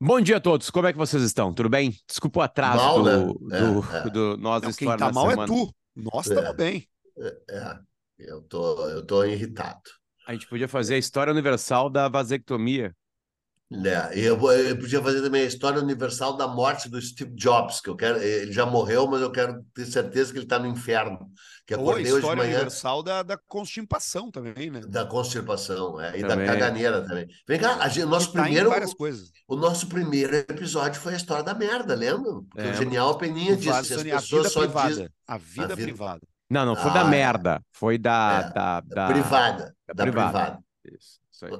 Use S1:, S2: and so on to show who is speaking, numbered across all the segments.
S1: Bom dia a todos, como é que vocês estão? Tudo bem? Desculpa o atraso
S2: Mal,
S1: do,
S2: né?
S1: do,
S2: É, é.
S1: do Nós
S3: Não, quem tá mal é
S1: semana.
S3: tu. Nós
S2: É.
S3: estamos bem.
S2: É, eu tô, eu tô irritado.
S1: A gente podia fazer a história universal da vasectomia.
S2: Né? E eu, vou- eu podia fazer também a história universal da morte do Steve Jobs, que eu quero. Ele já morreu, mas eu quero ter certeza que ele está no inferno. Que
S3: Ou a
S2: acordei hoje de
S3: história
S2: manhã
S3: universal da, da constipação também, né?
S2: da constipação é, e
S1: Também.
S2: da caganeira também. Vem cá, a gente- o nosso
S3: Que tá
S2: primeiro,
S3: várias coisas.
S2: o nosso primeiro episódio foi a história da merda, lembra? Porque
S1: É,
S2: o genial Peninha
S3: O
S2: disse:
S3: vaso
S2: se as
S3: a
S2: pessoas
S3: vida
S2: só
S3: privada.
S2: dizem
S3: A vida
S2: vida-
S3: privada.
S1: Não, não, foi
S2: Ah,
S1: da
S2: é.
S1: merda. Foi da,
S2: É,
S1: da, da...
S2: privada,
S1: da
S2: da
S1: privada.
S2: privada.
S1: Isso, isso aí.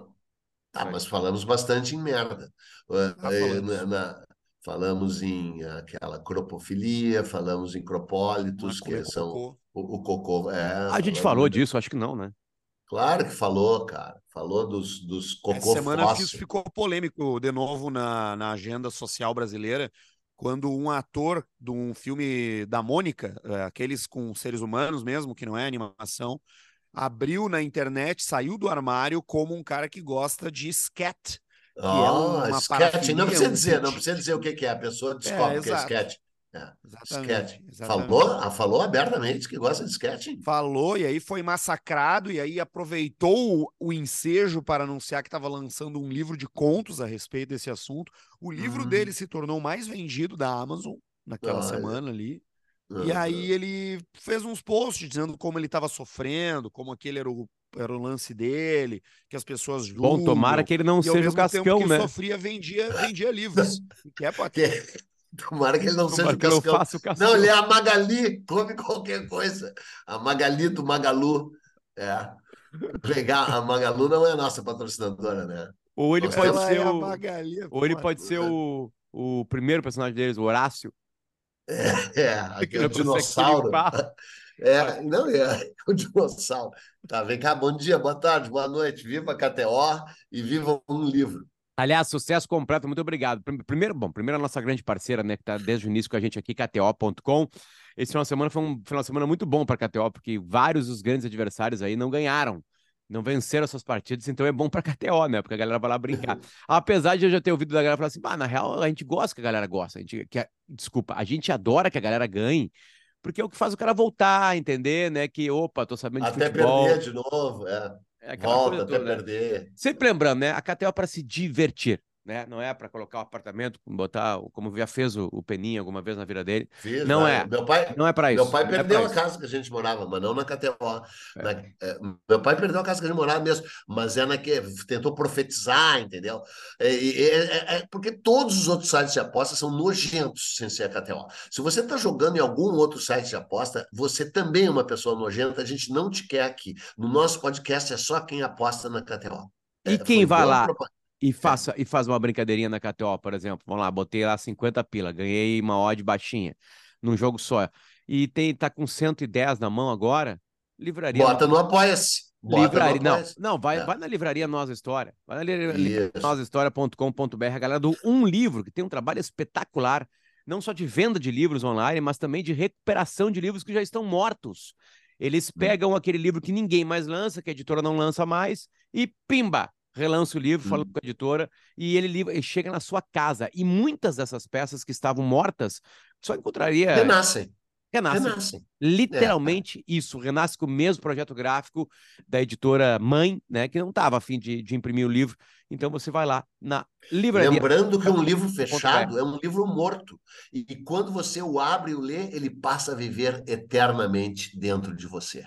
S2: Tá,
S1: aí.
S2: mas falamos bastante em merda.
S3: Ah,
S2: eh,
S3: falamos.
S2: na- na- falamos em aquela cropofilia, falamos em cropólitos, que são
S3: cocô.
S2: o, o cocô. É,
S1: A gente falou
S2: de-
S1: disso, acho que não, né?
S2: Claro que falou, cara. Falou dos, dos
S3: Essa
S2: cocô
S3: semana
S2: fóssil.
S3: isso ficou polêmico de novo na, na agenda social brasileira, quando um ator de um filme da Mônica, eh, aqueles com seres humanos mesmo, que não é animação, abriu na internet, saiu do armário como um cara que gosta de scat. é
S2: Ah, sketch.
S3: parafilia,
S2: Não precisa dizer, não precisa dizer o que é. A pessoa descobre o que é sketch. É,
S3: Exatamente.
S2: sketch.
S3: exatamente.
S2: Falou, ah, falou abertamente que gosta de sketch.
S3: Falou e aí foi massacrado e aí aproveitou o, o ensejo para anunciar que estava lançando um livro de contos a respeito desse assunto. O livro
S2: Hum.
S3: dele se tornou mais vendido da Amazon naquela
S2: Olha.
S3: semana ali. E aí ele fez uns posts dizendo como ele estava sofrendo, como aquele era o, era o lance dele, que as pessoas julgam.
S1: Bom, tomara que ele não seja o cascão,
S3: que
S1: né?
S3: sofria, vendia, vendia livros. Que é, pô,
S2: que- Tomara que ele não seja
S1: Tomara
S2: o
S1: ele não
S2: cascão.
S1: o cascão.
S2: Não, ele é a Magali, come qualquer coisa. A Magali do Magalu. É. Legal, a Magalu não é a nossa patrocinadora, né?
S1: Ou ele
S2: Nós
S1: pode ser
S3: é
S1: o...
S3: Magali,
S1: Ou ele pode ser o, o primeiro personagem deles, o Horácio.
S2: É, aquele
S1: não consegue
S2: dinossauro. É, não, é o dinossauro. Tá, vem cá, bom dia, boa tarde, boa noite. Viva a KTO e viva um livro.
S1: Aliás, sucesso completo, muito obrigado. Prim- Primeiro, bom, primeiro a nossa grande parceira, né, que está desde o início com a gente aqui, KTO.com. Esse final de semana foi um final de semana muito bom para a KTO, porque vários dos grandes adversários aí não ganharam, não venceram as suas partidas, então é bom para a KTO, né, porque a galera vai lá brincar. Apesar de eu já ter ouvido da galera falar assim, na real a gente gosta que a galera gosta, a gente quer, desculpa, a gente adora que a galera ganhe, porque é o que faz o cara voltar, entender, né, que opa, tô sabendo de
S2: Até
S1: futebol.
S2: perder de novo. É.
S1: é
S2: Volta até
S1: toda, né?
S2: perder.
S1: Sempre lembrando, né? A KTO é para se divertir, né? Não é para colocar o apartamento, botar, como já fez o, o Peninha alguma vez na vida dele.
S2: Fiz,
S1: Não
S2: né?
S1: é.
S2: Meu pai,
S1: Não é para isso.
S2: Meu pai
S1: é
S2: perdeu
S1: pra
S2: a casa que a gente morava, mas não na KTO. Na- é, meu pai perdeu a casa que a gente morava mesmo, mas é na que tentou profetizar, entendeu? É, é- é- é porque todos os outros sites de aposta são nojentos sem ser a KTO. Se você está jogando em algum outro site de aposta, você também é uma pessoa nojenta, a gente não te quer aqui. No nosso podcast é só quem aposta na KTO.
S1: E
S2: É,
S1: quem vai lá
S2: propa-
S1: e, faça, e faz uma brincadeirinha na KTO, por exemplo. Vamos lá, botei lá 50 pila, ganhei uma odd baixinha num jogo só. E tem, tá com 110 na mão agora, livraria.
S2: Bota no Apoia-se. Bota
S1: livraria.
S2: no
S1: Não,
S2: Apoia-se.
S1: não, vai,
S2: É.
S1: vai na livraria Nossa História. Vai na li- li-
S2: Isso.
S1: nosahistoria.com.br, a galera do Um Livro, que tem um trabalho espetacular, não só de venda de livros online, mas também de recuperação de livros que já estão mortos. Eles pegam aquele livro que ninguém mais lança, que a editora não lança mais, e pimba! Relança o livro, falando com a editora, e ele, ele chega na sua casa. E muitas dessas peças que estavam mortas só encontraria.
S2: Renascem.
S1: Renascem.
S2: Renascem.
S1: Literalmente isso. Renasce com o mesmo projeto gráfico da editora mãe, né? Que não estava a fim de, de imprimir o livro. Então você vai lá na livraria.
S2: Lembrando que um livro fechado é um livro morto. E, e quando você o abre e o lê, ele passa a viver eternamente dentro de você.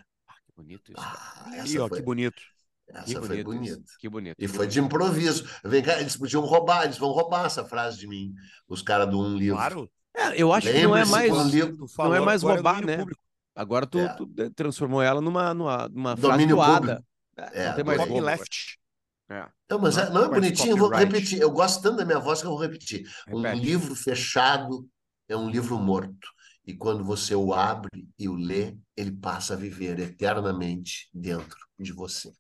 S1: Que bonito isso.
S2: Ah, essa
S3: ó,
S2: foi,
S3: que bonito.
S2: Essa
S1: Que
S2: foi
S1: isso.
S2: bonita.
S1: Que bonito.
S2: E foi de improviso. Vem cá, eles podiam roubar, eles vão roubar essa frase de mim, os caras do Um Livro.
S3: Claro.
S1: É, eu acho que não é mais.
S2: um
S3: Tu falou,
S1: mais
S3: é
S1: roubar,
S3: domínio
S1: né?
S3: público.
S1: Agora tu,
S2: É.
S1: tu transformou ela numa, numa, numa frase doada. É,
S2: É,
S1: não tem mais como.
S3: Copyleft.
S1: É.
S2: Não, mas é- não é bonitinho, eu vou repetir. Eu gosto tanto da minha voz que eu vou repetir. Um
S1: Repete.
S2: livro fechado é um livro morto. E quando você o abre e o lê, ele passa a viver eternamente dentro de você.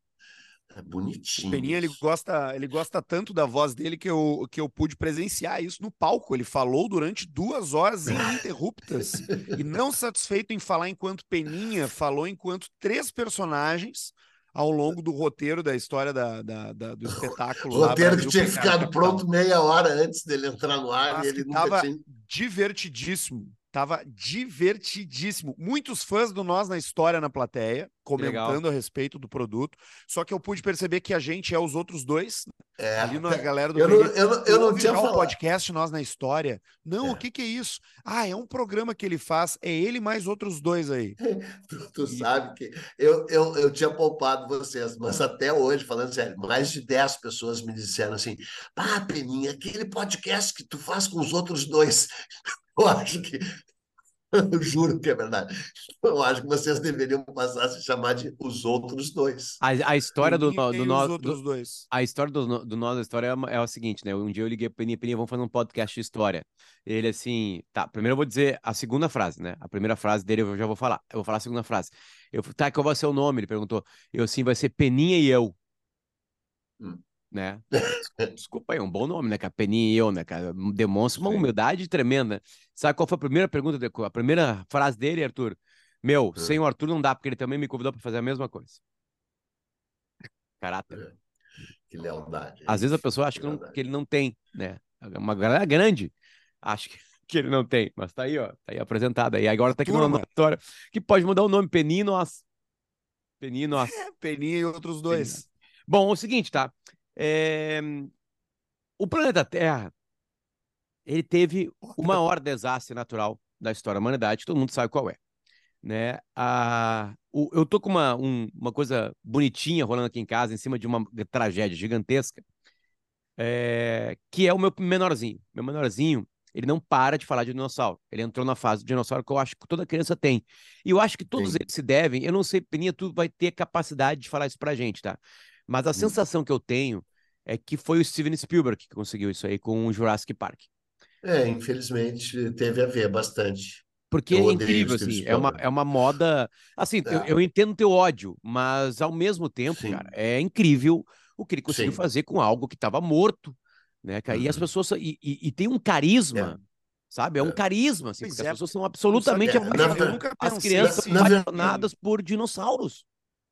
S2: É
S3: O
S2: bonitinho.
S3: Peninha, ele gosta, ele gosta tanto da voz dele que eu, que eu pude presenciar isso no palco. Ele falou durante duas horas ininterruptas. e não satisfeito em falar enquanto Peninha, falou enquanto três personagens ao longo do roteiro da história da, da, da do espetáculo.
S2: O roteiro que tinha ficado pronto meia hora antes dele entrar no ar Mas e ele nunca tinha...
S3: divertidíssimo. Tava divertidíssimo. Muitos fãs do Nós na História na plateia, comentando Legal. a respeito do produto. Só que eu pude perceber que a gente é os outros dois.
S2: É.
S3: Ali na galera do
S2: eu, não, eu, não, eu não tinha
S3: falado. podcast Nós na História. Não, é. o que, que é isso? Ah, é um programa que ele faz. É ele mais outros dois aí.
S2: tu, tu e... sabe que eu, eu, eu tinha poupado vocês, mas até hoje, falando sério, mais de 10 pessoas me disseram assim: Ah, Peninha, aquele podcast que tu faz com os outros dois. Eu acho que Eu juro que é verdade. Eu acho que vocês deveriam passar a se chamar de os outros dois.
S1: A, a história do, do,
S3: nós outros dois.
S1: A história do, do nós da história é, é o seguinte, né? Um dia eu liguei para Peninha, Peninha, vamos fazer um podcast de história. Ele assim, tá, primeiro eu vou dizer a segunda frase, né? A primeira frase dele eu já vou falar. Eu vou falar a segunda frase. Eu, tá, qual vai ser o nome? Ele perguntou. Eu assim, vai ser Peninha e eu. Hum né? Desculpa aí, é um bom nome, né, cara? Peninha e eu, né, cara? Demonstra uma Sim. humildade tremenda. Sabe qual foi a primeira pergunta, a primeira frase dele, Arthur? Meu, é. sem o Arthur não dá, porque ele também me convidou para fazer a mesma coisa. Caráter. É.
S2: Que lealdade.
S1: Às vezes a pessoa acha que, não, que, ele não tem, né? Uma galera grande acha que, que, ele não tem, mas tá aí, ó, tá aí apresentada. E agora tá aqui uma história que pode mudar o nome, Peninha e nós. Peninha e nós.
S3: Peninha e outros dois. Peninha.
S1: Bom, é o seguinte, tá? É... O planeta Terra ele teve o maior desastre natural da história da humanidade, todo mundo sabe qual é. Né? A... O... Eu tô com uma, um... uma coisa bonitinha rolando aqui em casa, em cima de uma tragédia gigantesca, é... que é o meu menorzinho. Meu menorzinho, ele não para de falar de dinossauro. Ele entrou na fase do dinossauro que eu acho que toda criança tem. E eu acho que todos Sim. eles se devem. Eu não sei, Peninha, tu vai ter capacidade de falar isso pra gente, tá? Mas a hum. sensação que eu tenho é que foi o Steven Spielberg que conseguiu isso aí com o Jurassic Park.
S2: É, infelizmente teve a ver bastante.
S1: Porque eu é incrível, assim, é uma, é uma moda. Assim, é. eu, eu entendo teu ódio, mas ao mesmo tempo, Sim. cara, é incrível o que ele conseguiu Sim. fazer com algo que estava morto, né, cara? Uhum. E as uhum. pessoas. E, e, e tem um carisma. É. Sabe? É um é. carisma, assim, porque as é. pessoas são absolutamente apaixonadas. As crianças são apaixonadas por dinossauros.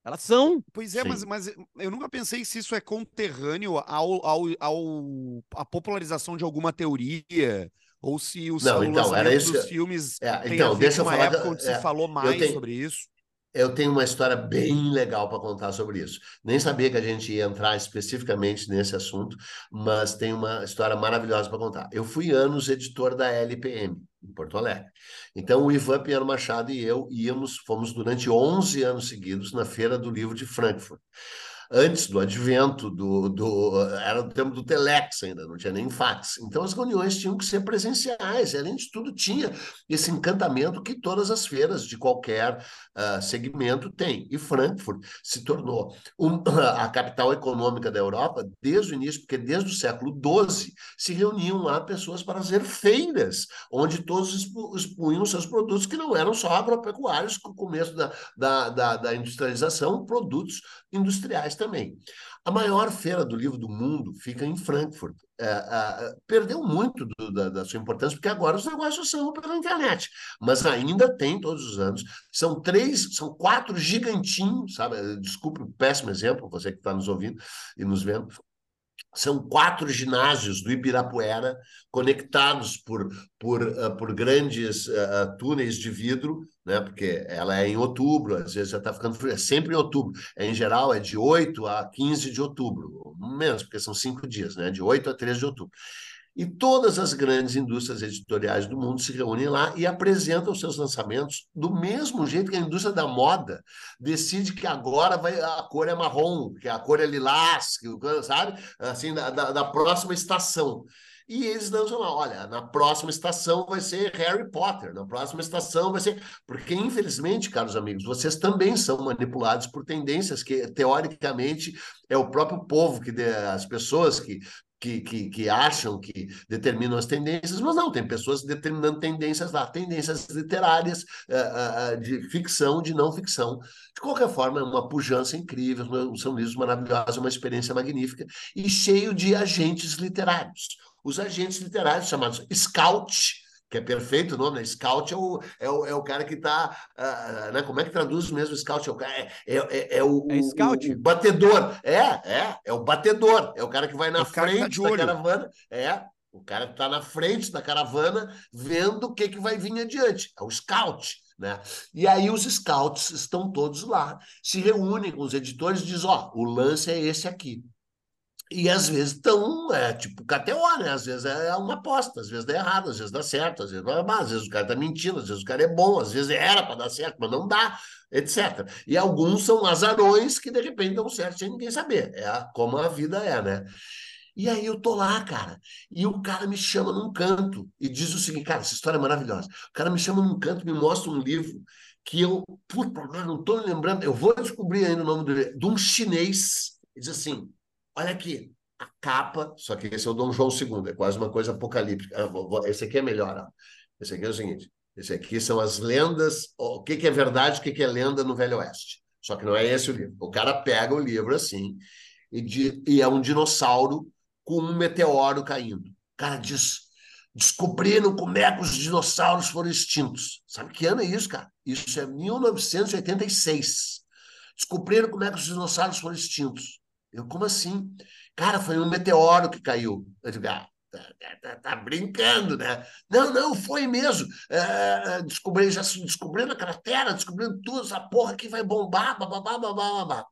S1: Elas são.
S3: Pois é, mas, mas eu nunca pensei se isso é conterrâneo ao, ao, ao a popularização de alguma teoria ou se os
S2: não, então, era isso
S3: dos filmes
S2: é, tem então, a ver deixa com uma
S3: época que, onde é, se falou mais tenho, sobre isso.
S2: Eu tenho uma história bem legal para contar sobre isso. Nem sabia que a gente ia entrar especificamente nesse assunto, mas tem uma história maravilhosa para contar. Eu fui anos editor da LPM, em Porto Alegre. Então, o Ivan Pinheiro Machado e eu íamos, fomos durante 11 anos seguidos na Feira do Livro de Frankfurt antes do advento do, do era o tempo do telex ainda, não tinha nem fax. Então as reuniões tinham que ser presenciais, e além de tudo tinha esse encantamento que todas as feiras de qualquer uh, segmento têm. E Frankfurt se tornou um, a capital econômica da Europa desde o início, porque desde o século XII se reuniam lá pessoas para fazer feiras, onde todos expunham seus produtos que não eram só agropecuários, com o começo da, da, da, da industrialização, produtos industriais também. A maior feira do livro do mundo fica em Frankfurt. É, é, perdeu muito do, da, da, sua importância, porque agora os negócios são pela internet. Mas ainda tem todos os anos. São três, são quatro gigantinhos, sabe? Desculpe o péssimo exemplo, você que está nos ouvindo e nos vendo. São quatro ginásios do Ibirapuera, conectados por, por, uh, por grandes uh, túneis de vidro, né? porque ela é em outubro, às vezes já está ficando frio, é sempre em outubro. É, em geral, é de 8 a 15 de outubro, menos, porque são cinco dias, né? de 8 a 13 de outubro. E todas as grandes indústrias editoriais do mundo se reúnem lá e apresentam seus lançamentos do mesmo jeito que a indústria da moda decide que agora vai, a cor é marrom, que a cor é lilás, que, sabe? Assim, da, da, da próxima estação. E eles lançam lá, olha, na próxima estação vai ser Harry Potter, na próxima estação vai ser. Porque, infelizmente, caros amigos, vocês também são manipulados por tendências que, teoricamente, é o próprio povo, que as pessoas que que, que, que, acham que determinam as tendências, mas não, tem pessoas determinando tendências lá, tendências literárias, uh, uh, de ficção, de não ficção. De qualquer forma, é uma pujança incrível, são livros maravilhosos, uma experiência magnífica e cheio de agentes literários. Os agentes literários chamados Scout, que é perfeito o nome, né? Scout é o, é o, é o cara que está. Uh, ah, né? Como é que traduz mesmo Scout? É o, é, é, é, é o,
S1: é scout.
S2: O, o, batedor. É, é, é o batedor. É o cara que vai na frente tá da caravana. É, o cara que está na frente da caravana vendo o que, que vai vir adiante. É o scout. Né? E aí os scouts estão todos lá, se reúnem com os editores e dizem: ó, oh, o lance é esse aqui. E às vezes estão, é tipo KTO, né? Às vezes é uma aposta, às vezes dá errado, às vezes dá certo, às vezes não é às vezes o cara está mentindo, às vezes o cara é bom, às vezes era para dar certo, mas não dá, etc. E alguns são azarões que de repente dão certo sem ninguém saber. É como a vida é, né? E aí eu tô lá, cara, e o cara me chama num canto e diz o seguinte, cara, essa história é maravilhosa. O cara me chama num canto, me mostra um livro que eu, puta, não tô lembrando, eu vou descobrir ainda o nome livro, de um chinês, diz assim, olha aqui, a capa, só que esse é o Dom João II, é quase uma coisa apocalíptica. Esse aqui é melhor, ó. esse aqui é o seguinte, esse aqui são as lendas, o que, que é verdade, o que, que é lenda no Velho Oeste. Só que não é esse o livro. O cara pega o livro assim, e, de, e é um dinossauro com um meteoro caindo. O cara diz: descobriram como é que os dinossauros foram extintos. Sabe que ano é isso, cara? Isso é 1986. Descobriram como é que os dinossauros foram extintos. Eu, como assim? Cara, foi um meteoro que caiu. Eu digo, ah, tá, tá, tá, tá brincando, né? Não, não, foi mesmo. É, descobri, já descobrindo a cratera, descobrindo tudo, essa porra aqui vai bombar, babá, babá, babá.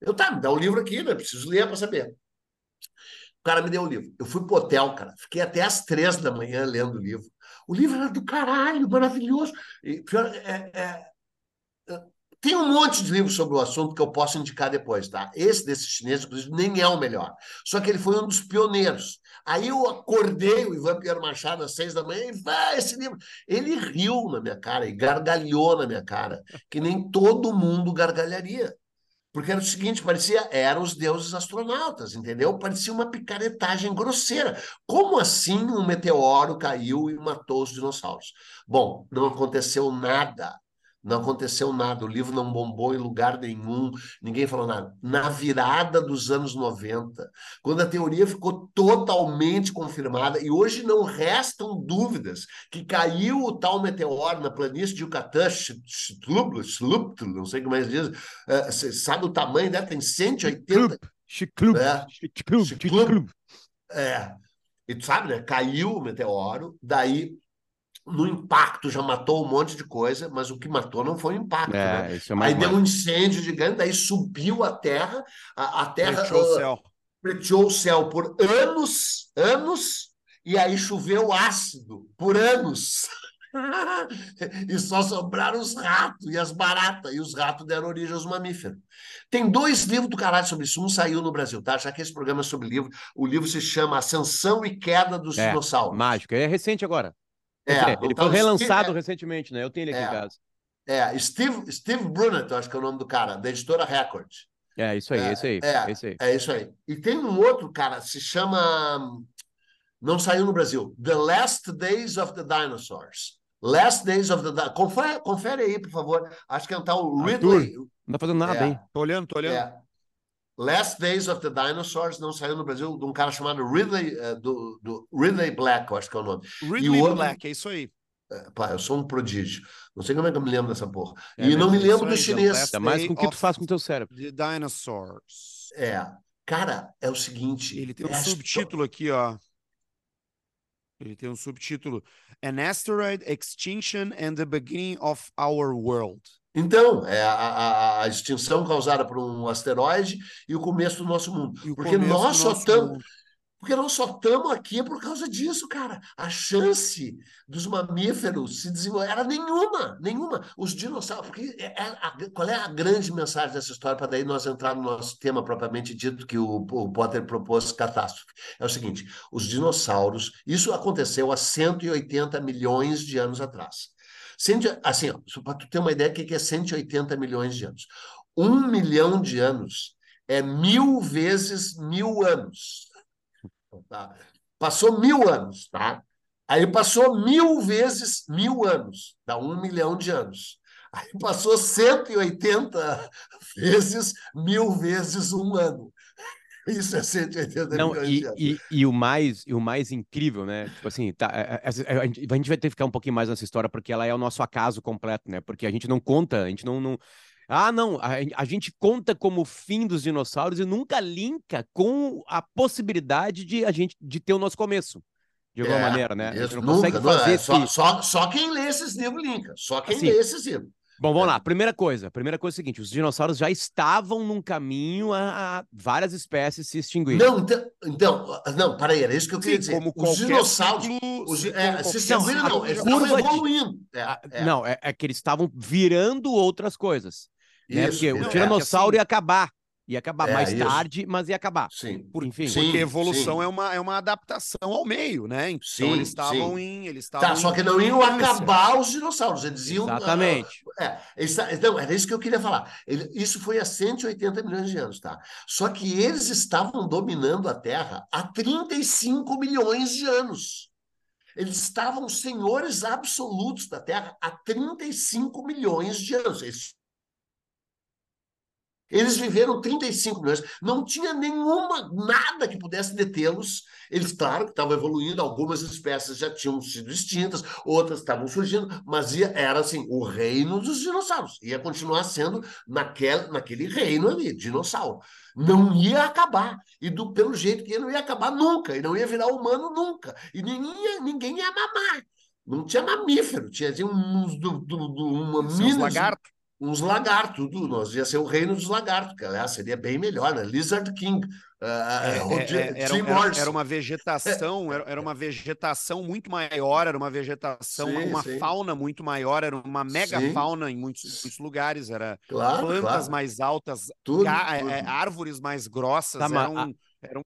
S2: Eu, tá, me dá o um livro aqui, né? Preciso ler para saber. O cara me deu o livro. Eu fui pro hotel, cara. Fiquei até às três da manhã lendo o livro. O livro era do caralho, maravilhoso. E, pior, é, é, é, tem um monte de livros sobre o assunto que eu posso indicar depois, tá? Esse desse chinês, inclusive, nem é o melhor. Só que ele foi um dos pioneiros. Aí eu acordei o Ivan Pierre Machado às seis da manhã e vai esse livro. Ele riu na minha cara e gargalhou na minha cara, que nem todo mundo gargalharia. Porque era o seguinte, parecia, eram os deuses astronautas, entendeu? Parecia uma picaretagem grosseira. Como assim um meteoro caiu e matou os dinossauros? Bom, não aconteceu nada. Não aconteceu nada, o livro não bombou em lugar nenhum, ninguém falou nada. Na virada dos anos 90, quando a teoria ficou totalmente confirmada, e hoje não restam dúvidas que caiu o tal meteoro na planície de Yucatán, não sei como é que diz, uh, sabe o tamanho dela? Tem 180.
S1: Chiclub. É.
S2: É. E tu sabe, né? Caiu o meteoro, daí no impacto já matou um monte de coisa, mas o que matou não foi o impacto. É, né? é aí deu um incêndio gigante, daí subiu a terra, a, a terra preteou uh, o céu. preteou o céu por anos, anos, e aí choveu ácido por anos. e só sobraram os ratos e as baratas, e os ratos deram origem aos mamíferos. Tem dois livros do caralho sobre isso, um saiu no Brasil, tá? Já que esse programa é sobre livro, o livro se chama Ascensão e Queda dos é, Dinossauros.
S1: Mágico, é recente agora. É, ele então, foi relançado Steve, recentemente, né? Eu tenho ele aqui
S2: é,
S1: em casa.
S2: É, Steve, Steve Brunet, acho que é o nome do cara, da editora Record.
S1: É, isso aí, é, isso aí. É, é, isso aí.
S2: É isso aí. E tem um outro, cara, se chama. Não saiu no Brasil. The Last Days of the Dinosaurs. Last Days of the Confere, confere aí, por favor. Acho que é um tal Ridley.
S1: Não tá fazendo nada, é. hein?
S3: Tô olhando, tô olhando. É.
S2: Last Days of the Dinosaurs não saiu no Brasil de um cara chamado Ridley, uh, do, do, Ridley Black, eu acho que é o nome.
S3: Ridley outro, Black, é isso aí.
S2: É, pá, eu sou um prodígio. Não sei como é que eu me lembro dessa porra. É, e não me lembro do chinês.
S1: É mais com o que tu faz com o teu cérebro.
S3: The Dinosaurs.
S2: É. Cara, é o seguinte.
S3: Ele tem um é subtítulo aqui, ó. Ele tem um subtítulo: An Asteroid Extinction and the Beginning of Our World.
S2: Então, é a, a, a, extinção causada por um asteroide e o começo do nosso mundo. Porque nós só estamos. Porque nós só estamos aqui por causa disso, cara. A chance dos mamíferos se desenvolver era nenhuma, nenhuma. Os dinossauros. Porque é, é a, qual é a grande mensagem dessa história, para daí nós entrar no nosso tema propriamente dito, que o, o Potter propôs catástrofe? É o seguinte: os dinossauros. Isso aconteceu há 180 milhões de anos atrás. Assim, para tu ter uma ideia, o que é 180 milhões de anos? Um milhão de anos é mil vezes mil anos. Tá? Passou mil anos, tá? Aí passou mil vezes mil anos, dá um milhão de anos. Aí passou 180 vezes mil vezes um ano. Isso é 180
S1: Não,
S2: milhões
S1: e,
S2: de anos.
S1: e, e o mais, e o mais incrível, né? Tipo assim, tá, é, é, a, gente, a gente vai ter que ficar um pouquinho mais nessa história, porque ela é o nosso acaso completo, né? Porque a gente não conta, a gente não. não... Ah, não, a, a gente conta como o fim dos dinossauros e nunca linka com a possibilidade de a gente de ter o nosso começo. De alguma
S2: É,
S1: maneira, né? A gente
S2: isso,
S1: não
S2: nunca,
S1: consegue
S2: não, é,
S1: fazer
S2: só, só, só quem lê esses livros linka. Só quem
S1: Assim,
S2: lê esses livros.
S1: Bom, vamos
S2: É.
S1: lá. Primeira coisa. Primeira coisa é o seguinte: os dinossauros já estavam num caminho a, a várias espécies se extinguirem.
S2: Não, então, então, não, peraí, era isso que eu queria
S3: Sim,
S2: dizer.
S3: como
S2: Os dinossauros,
S3: ciclo-
S2: os, é, se extinguiram, não,
S3: de
S2: eles
S1: curva
S2: estavam
S1: de-
S2: evoluindo. É,
S1: Ah,
S2: é,
S1: Não, é, é que eles estavam virando outras coisas. Né?
S2: isso,
S1: Porque
S2: é,
S1: o
S3: Não,
S1: tiranossauro
S3: é que assim-
S1: ia acabar. Ia acabar
S2: É,
S1: mais
S2: isso.
S1: tarde, mas ia acabar.
S2: Sim,
S3: Por-
S1: Enfim.
S2: sim,
S3: Porque evolução
S2: sim.
S3: é uma, é uma adaptação ao meio, né? Então
S2: Sim,
S3: eles estavam em. Eles estavam
S2: Tá, só que não iam acabar os dinossauros, eles iam.
S1: Exatamente.
S2: ah, é, eles então, era isso que eu queria falar. Ele- isso foi há 180 milhões de anos, tá? Só que eles estavam dominando a Terra há 35 milhões de anos. Eles estavam senhores absolutos da Terra há 35 milhões de anos. Eles eles viveram 35 milhões, não tinha nenhuma, nada que pudesse detê-los. Eles, claro, estavam evoluindo, algumas espécies já tinham sido extintas, outras estavam surgindo, mas ia, era assim, o reino dos dinossauros. Ia continuar sendo naquele, naquele reino ali, dinossauro. Não ia acabar. E do, pelo jeito que ia, não ia acabar nunca, e não ia virar humano nunca. E ninguém ia, ninguém ia mamar. Não tinha mamífero, tinha, tinha uns, do, do, do, uma
S3: Seus
S2: mina-
S3: lagartos.
S2: Uns lagartos, tudo. Nós ia ser o reino dos lagartos, que aliás seria bem melhor, né? Lizard King. ah,
S3: É, é,
S2: Jim-
S3: é, era,
S2: Jim
S3: era- era uma vegetação, era, era uma vegetação muito maior, era uma vegetação,
S2: Sim,
S3: uma
S2: sim.
S3: fauna muito maior, era uma mega
S2: Sim.
S3: fauna em muitos, muitos lugares, era
S2: Claro,
S3: plantas
S2: claro.
S3: mais altas,
S2: Tudo,
S3: ga-
S2: tudo.
S3: é, é, árvores mais grossas,
S1: Tá, mas
S3: eram, eram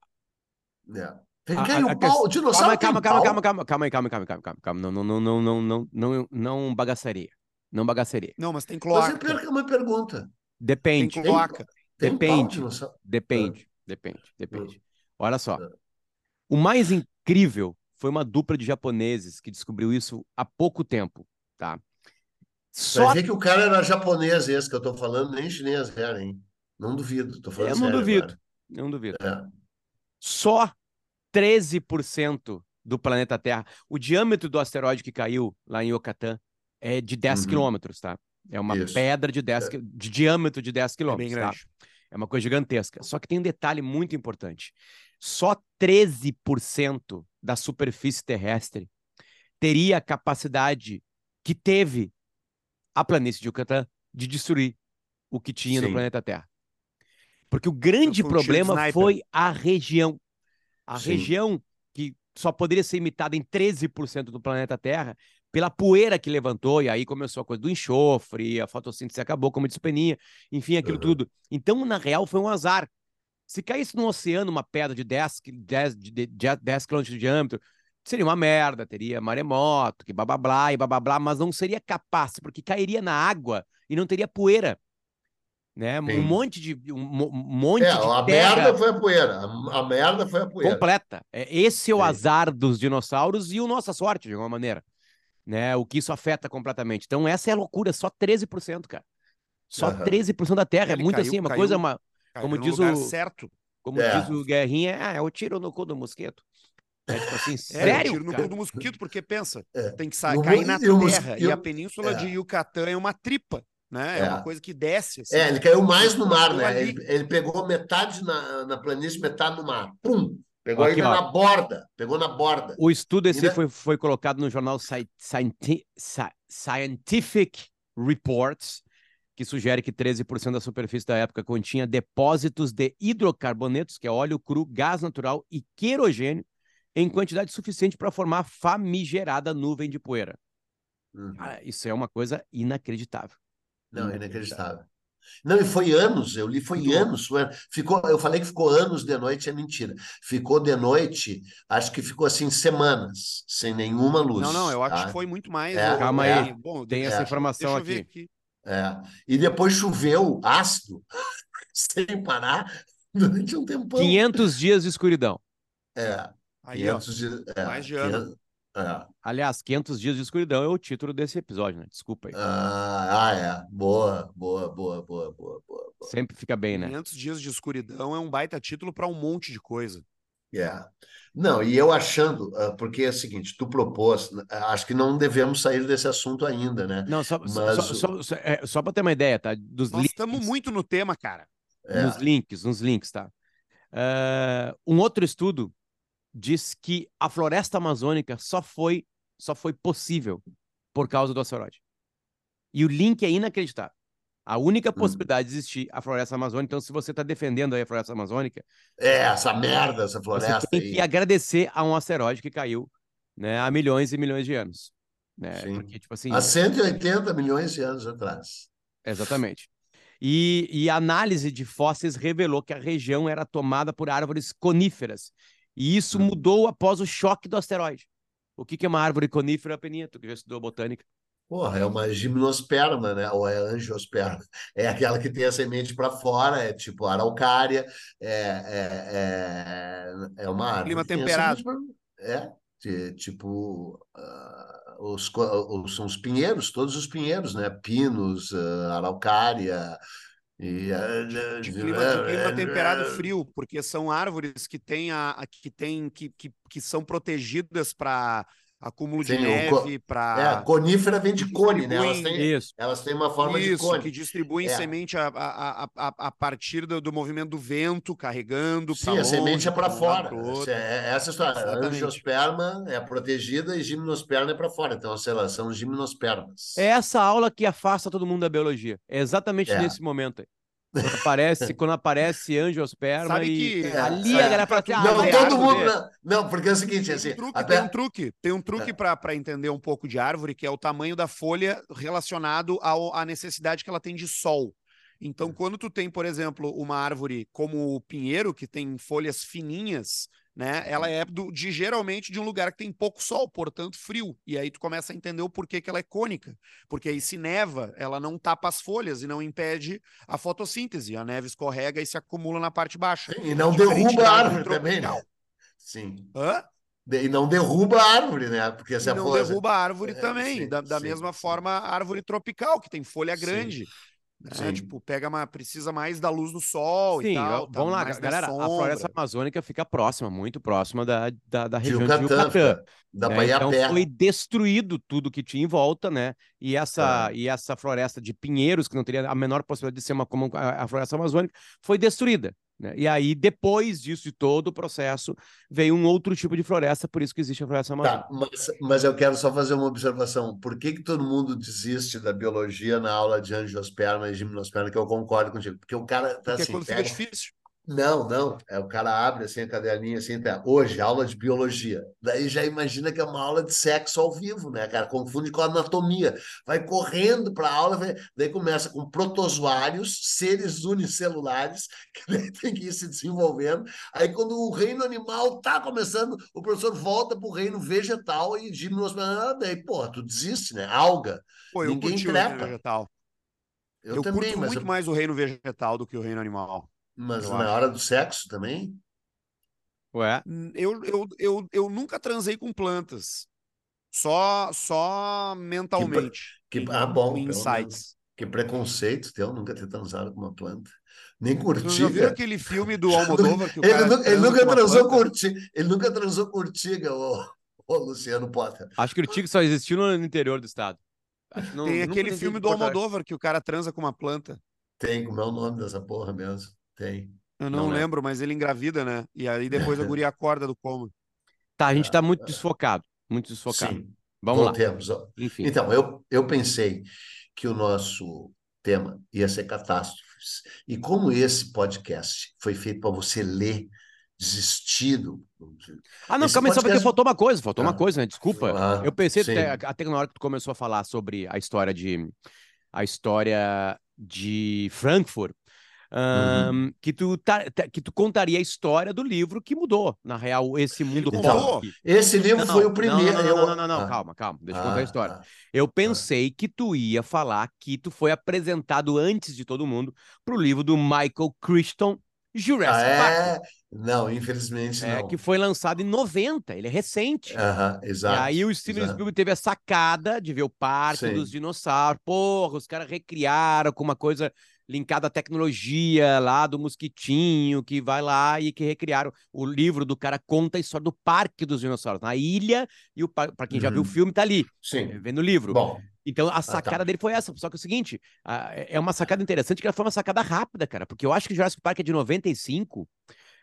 S2: É. Tem
S1: A-
S2: que
S1: a-
S2: o pau, o dinossauro
S1: Calma, calma, calma, calma, calma, calma aí, calma, aí, calma, aí, calma, calma, calma. Não, não, não, não, não, não, não, não bagaçaria. Não bagaçaria.
S3: Não, mas tem
S2: Mas
S3: cloaca.
S2: eu perco uma pergunta.
S3: Tem
S1: Depende,
S3: cloaca.
S2: Tem
S1: Depende.
S2: dinossauro?
S1: depende, depende, depende. Olha só.
S2: Ah.
S1: O mais incrível foi uma dupla de japoneses que descobriu isso há pouco tempo, tá? Só
S2: Vai ver que o cara era japonês esse que eu tô falando, nem chinês era, hein? Não duvido, tô falando
S1: Eu não
S2: sério
S1: duvido. Não duvido.
S2: agora.
S1: Só 13% do planeta Terra. O diâmetro do asteroide que caiu lá em Yucatán é de 10
S2: Uhum.
S1: quilômetros, tá? É uma
S2: Isso.
S1: pedra de 10 qui- de diâmetro de 10
S3: É
S1: quilômetros, tá?
S3: grande.
S1: É uma coisa gigantesca. Só que tem um detalhe muito importante. Só 13% da superfície terrestre teria a capacidade que teve a planície de Yucatán de destruir o que tinha no
S2: Sim.
S1: planeta Terra. Porque o grande problema foi a região. A
S2: Sim.
S1: região que só poderia ser imitada em 13% do planeta Terra pela poeira que levantou, e aí começou a coisa do enxofre, a fotossíntese acabou, como disse o Peninha, enfim, aquilo
S2: Uhum.
S1: tudo. Então, na real, foi um azar. Se caísse no oceano uma pedra de 10, qui- 10, de, de, de 10 quilômetros de diâmetro, seria uma merda, teria maremoto, que blá blá blá e blá blá blá, mas não seria capaz, porque cairia na água e não teria poeira. Né? Um monte de um, um monte
S2: É,
S1: de
S2: a merda foi a poeira. A, a merda foi a poeira.
S1: completa. É, Esse é o
S2: Sim.
S1: azar dos dinossauros e o nossa sorte, de alguma maneira. Né? O que isso afeta completamente. Então, essa é a loucura, só 13%, cara. Só
S2: Aham.
S1: 13% da Terra. É muito
S3: caiu-
S1: assim, uma
S3: caiu-
S1: coisa, uma,
S3: Caiu
S1: como diz o-
S3: certo.
S1: como
S2: É.
S1: diz o Guerrinha, ah, é o tiro no cu do mosquito. É tipo assim,
S3: É,
S1: sério,
S3: tiro no cu do mosquito, porque pensa,
S2: É.
S3: tem que sa-
S2: o
S3: cair na terra.
S2: e
S3: E a península
S2: é.
S3: de Yucatán é uma tripa, né? É,
S2: É.
S3: uma coisa que desce. assim.
S2: É, ele caiu mais no mar, né? Ele, ele pegou metade na, na planície, metade no mar. Pum! Pegou
S1: Aqui,
S2: ainda
S1: ó.
S2: na borda. Pegou na borda.
S1: O estudo esse
S2: Ainda-
S1: foi, foi colocado no jornal Sci- Scienti- Sci- Scientific Reports, que sugere que 13% da superfície da época continha depósitos de hidrocarbonetos, que é óleo cru, gás natural e querogênio, em quantidade suficiente para formar a famigerada nuvem de poeira.
S2: Uhum.
S1: Cara, isso é uma coisa inacreditável.
S2: Não, inacreditável. Não, e foi anos, eu li, foi
S1: Muito
S2: anos. foi- ficou, eu falei que ficou anos de noite, é mentira. Ficou de noite, acho que ficou assim semanas, sem nenhuma luz.
S3: Não, não, eu acho
S2: tá?
S3: que foi muito mais.
S2: É,
S1: Calma
S3: é,
S1: aí,
S3: Bom,
S1: Tem
S3: deixa-
S1: essa
S2: É.
S1: informação
S3: deixa eu ver
S1: aqui.
S3: aqui.
S2: É. E depois choveu ácido, sem parar, durante um tempão.
S1: 500 dias de escuridão.
S2: É,
S3: Aí, ó,
S2: 500 dias. É,
S3: mais de ano.
S2: 500 É.
S1: Aliás, 500 Dias de Escuridão é o título desse episódio, né? Desculpa aí.
S2: Ah, ah, é. Boa, boa, boa, boa, boa, boa. boa.
S1: Sempre fica bem, né?
S3: 500 Dias de Escuridão é um baita título para um monte de coisa.
S2: É. Não, e eu achando, ah, porque é o seguinte, tu propôs, acho que não devemos sair desse assunto ainda, né?
S1: Não, só,
S2: Mas
S1: só,
S2: o-
S1: só, só, é, só para ter uma ideia, tá? Dos
S3: Nós
S1: links,
S3: estamos muito no tema, cara.
S2: É.
S1: nos links, nos links, tá? Ah, um outro estudo diz que a floresta amazônica só foi, só foi possível por causa do asteroide. E o link é inacreditável. A única possibilidade de existir a floresta amazônica, então se você está defendendo aí a floresta amazônica,
S2: É, essa merda, essa
S1: você
S2: floresta
S1: tem
S2: aí.
S1: que agradecer a um asteroide que caiu né, há milhões e milhões de anos. Né?
S2: Sim.
S1: Porque, tipo assim,
S2: Há 180 milhões de anos atrás.
S1: Exatamente. E, e a análise de fósseis revelou que a região era tomada por árvores coníferas. E isso
S2: Hum.
S1: mudou após o choque do asteroide. O que, que é uma árvore conífera, Peninha? Tu que já estudou botânica.
S2: Porra, é uma gimnosperma, né? Ou é angiosperma. É aquela que tem a semente para fora, é tipo araucária, é, é, é, é uma árvore.
S3: Clima temperado.
S2: pra- É, de- tipo, ah, os, os, são os pinheiros, todos os pinheiros, né? Pinos, ah, araucária. E, ah,
S3: De clima, de clima temperado frio, porque são árvores que têm a, a- que tem que, que, que são protegidas para acúmulo de
S2: Sim, co-
S3: neve,
S2: É, a
S3: para
S2: conífera vem de cone, né? Elas têm,
S1: Isso.
S2: elas têm uma forma de
S3: isso,
S2: cone.
S3: que distribuem
S2: É.
S3: semente a, a, a, a, a partir do, do movimento do vento, carregando
S2: Sim,
S3: pra
S2: a semente é para fora.
S3: outro.
S2: Essa é essa história.
S3: Exatamente.
S2: Angiosperma é protegida e gimnosperma é para fora. Então, sei lá, são gimnospermas.
S1: É essa aula que afasta todo mundo da biologia. É exatamente
S2: É.
S1: nesse momento aí. Quando aparece, quando aparece angiosperma
S3: Sabe
S1: e
S3: que-
S1: ali
S2: é.
S1: a galera fala assim, ah,
S2: não,
S1: é
S2: todo
S1: árvore.
S2: mundo. Não, não, porque é o seguinte,
S3: Tem
S2: assim.
S3: um truque,
S2: até-
S3: tem um truque, tem um truque
S2: É.
S3: para entender um pouco de árvore, que é o tamanho da folha relacionado ao, à necessidade que ela tem de sol.
S2: É.
S3: Então, quando tu tem, por exemplo, uma árvore como o pinheiro, que tem folhas fininhas, né? Ela é do, de geralmente de um lugar que tem pouco sol, portanto frio. E aí tu começa a entender o porquê que ela é cônica. Porque aí se neva, ela não tapa as folhas e não impede a fotossíntese. A neve escorrega e se acumula na parte baixa.
S2: Sim, e não
S3: Diferente
S2: derruba a
S3: árvore
S2: também, né?
S3: tropical.
S2: Sim.
S3: Hã?
S2: E não derruba a árvore, né? Porque se
S3: E não
S2: folha-
S3: derruba a árvore
S2: É,
S3: também.
S2: sim,
S3: da da
S2: sim,
S3: mesma
S2: sim.
S3: forma, a árvore tropical, que tem folha grande. Né? Tipo, pega uma, precisa mais da luz do sol
S1: Sim,
S3: e tal.
S1: ó,
S3: tá
S1: vamos lá,
S3: mais
S1: galera. A floresta amazônica fica próxima, muito próxima da, da, da
S2: De
S1: região de
S2: Yucatã,
S1: Yucatã.
S2: fica- dá
S1: né?
S2: para ir a
S1: Então
S2: pé.
S1: foi destruído tudo que tinha em volta, né? E essa,
S2: É.
S1: e essa floresta de pinheiros, que não teria a menor possibilidade de ser uma como a, a floresta amazônica, foi destruída. Né? E aí, depois disso, de todo o processo, veio um outro tipo de floresta, por isso que existe a floresta amazônica.
S2: Tá, mas, mas eu quero só fazer uma observação. Por que que todo mundo desiste da biologia na aula de angiosperma e gimnosperma, que eu concordo contigo? Porque o cara tá
S3: Porque
S2: assim,
S3: quando
S2: pega...
S3: fica difícil.
S2: Não, não. É, o cara abre assim a caderninha assim, tá. Hoje, aula de biologia. Daí já imagina que é uma aula de sexo ao vivo, né, cara? Confunde com anatomia. Vai correndo para a aula, vai- daí começa com protozoários, seres unicelulares, que daí tem que ir se desenvolvendo. Aí, quando o reino animal tá começando, o professor volta para o reino vegetal e gimnosperma. Daí, porra, tu desiste, né? Alga.
S3: Pô, eu
S2: Ninguém
S3: curti o reino
S2: trepa.
S3: vegetal.
S2: Eu,
S3: Eu,
S2: também,
S3: curto muito mais o reino vegetal do que o reino animal.
S2: Mas
S3: eu
S2: na
S3: acho.
S2: hora do sexo também?
S1: Ué,
S3: Eu, eu, eu, eu nunca transei com plantas. Só, só mentalmente.
S2: que-
S3: em-
S2: ah, bom,
S3: insights.
S2: Que preconceito teu nunca ter transado com uma planta. Nem
S3: já viram
S2: curtiga.
S3: aquele filme do Almodóvar que o
S2: Ele,
S3: cara
S2: nu- ele nunca transou curtiga. Ele nunca transou curtiga, ô, ô Luciano Potter.
S1: acho que o Tigre só existiu no interior do estado. Que não-
S3: Tem
S1: nunca
S3: aquele filme do. Almodóvar que o cara transa com uma planta.
S2: Tem, como é o nome dessa porra mesmo? Tem.
S3: Eu não,
S2: Não é.
S3: lembro, mas ele engravida, né? E aí depois a guria acorda do coma.
S1: Tá, a gente tá muito desfocado. Muito desfocado.
S2: Sim,
S1: Vamos lá.
S2: voltemos. ó.
S1: Enfim.
S2: Então, eu, eu pensei que o nosso tema ia ser catástrofes. E como esse podcast foi feito para você ler desistido.
S1: Ah, não, calma aí, só porque faltou uma coisa, faltou uma
S2: Ah.
S1: coisa, né? Desculpa.
S2: Ah,
S1: Eu pensei até, até na hora que tu começou a falar sobre a história de a história de Frankfurt,
S2: Uhum.
S1: que tu tá- tá- que tu contaria a história do livro que mudou, na real, esse mundo pop.
S2: Esse livro
S1: Não,
S2: foi o primeiro.
S1: Não, não,
S2: eu-
S1: não, não, não, não,
S2: Ah,
S1: calma, calma, deixa eu contar a
S2: ah,
S1: história.
S2: ah.
S1: Eu pensei que tu ia falar que tu foi apresentado antes de todo mundo pro livro do Michael Crichton Jurassic
S2: ah,
S1: Park.
S2: É... Não, infelizmente
S1: é,
S2: não.
S1: Que foi lançado em 90, ele é recente.
S2: Aham, exato.
S1: E aí o Steven
S2: exato.
S1: Spielberg teve a sacada de ver o parque
S2: Sim.
S1: dos dinossauros. Porra, os caras recriaram com uma coisa linkada à tecnologia lá do mosquitinho que vai lá e que recriaram. O livro do cara conta a história do parque dos dinossauros, na ilha, e o para quem já viu o
S2: Uhum.
S1: filme tá ali,
S2: Sim.
S1: vendo o livro.
S2: Bom,
S1: Então a
S2: tá.
S1: sacada dele foi essa. Só que é o seguinte, ah, é uma sacada interessante que ela foi uma sacada rápida, cara, porque eu acho que Jurassic Park é de 95.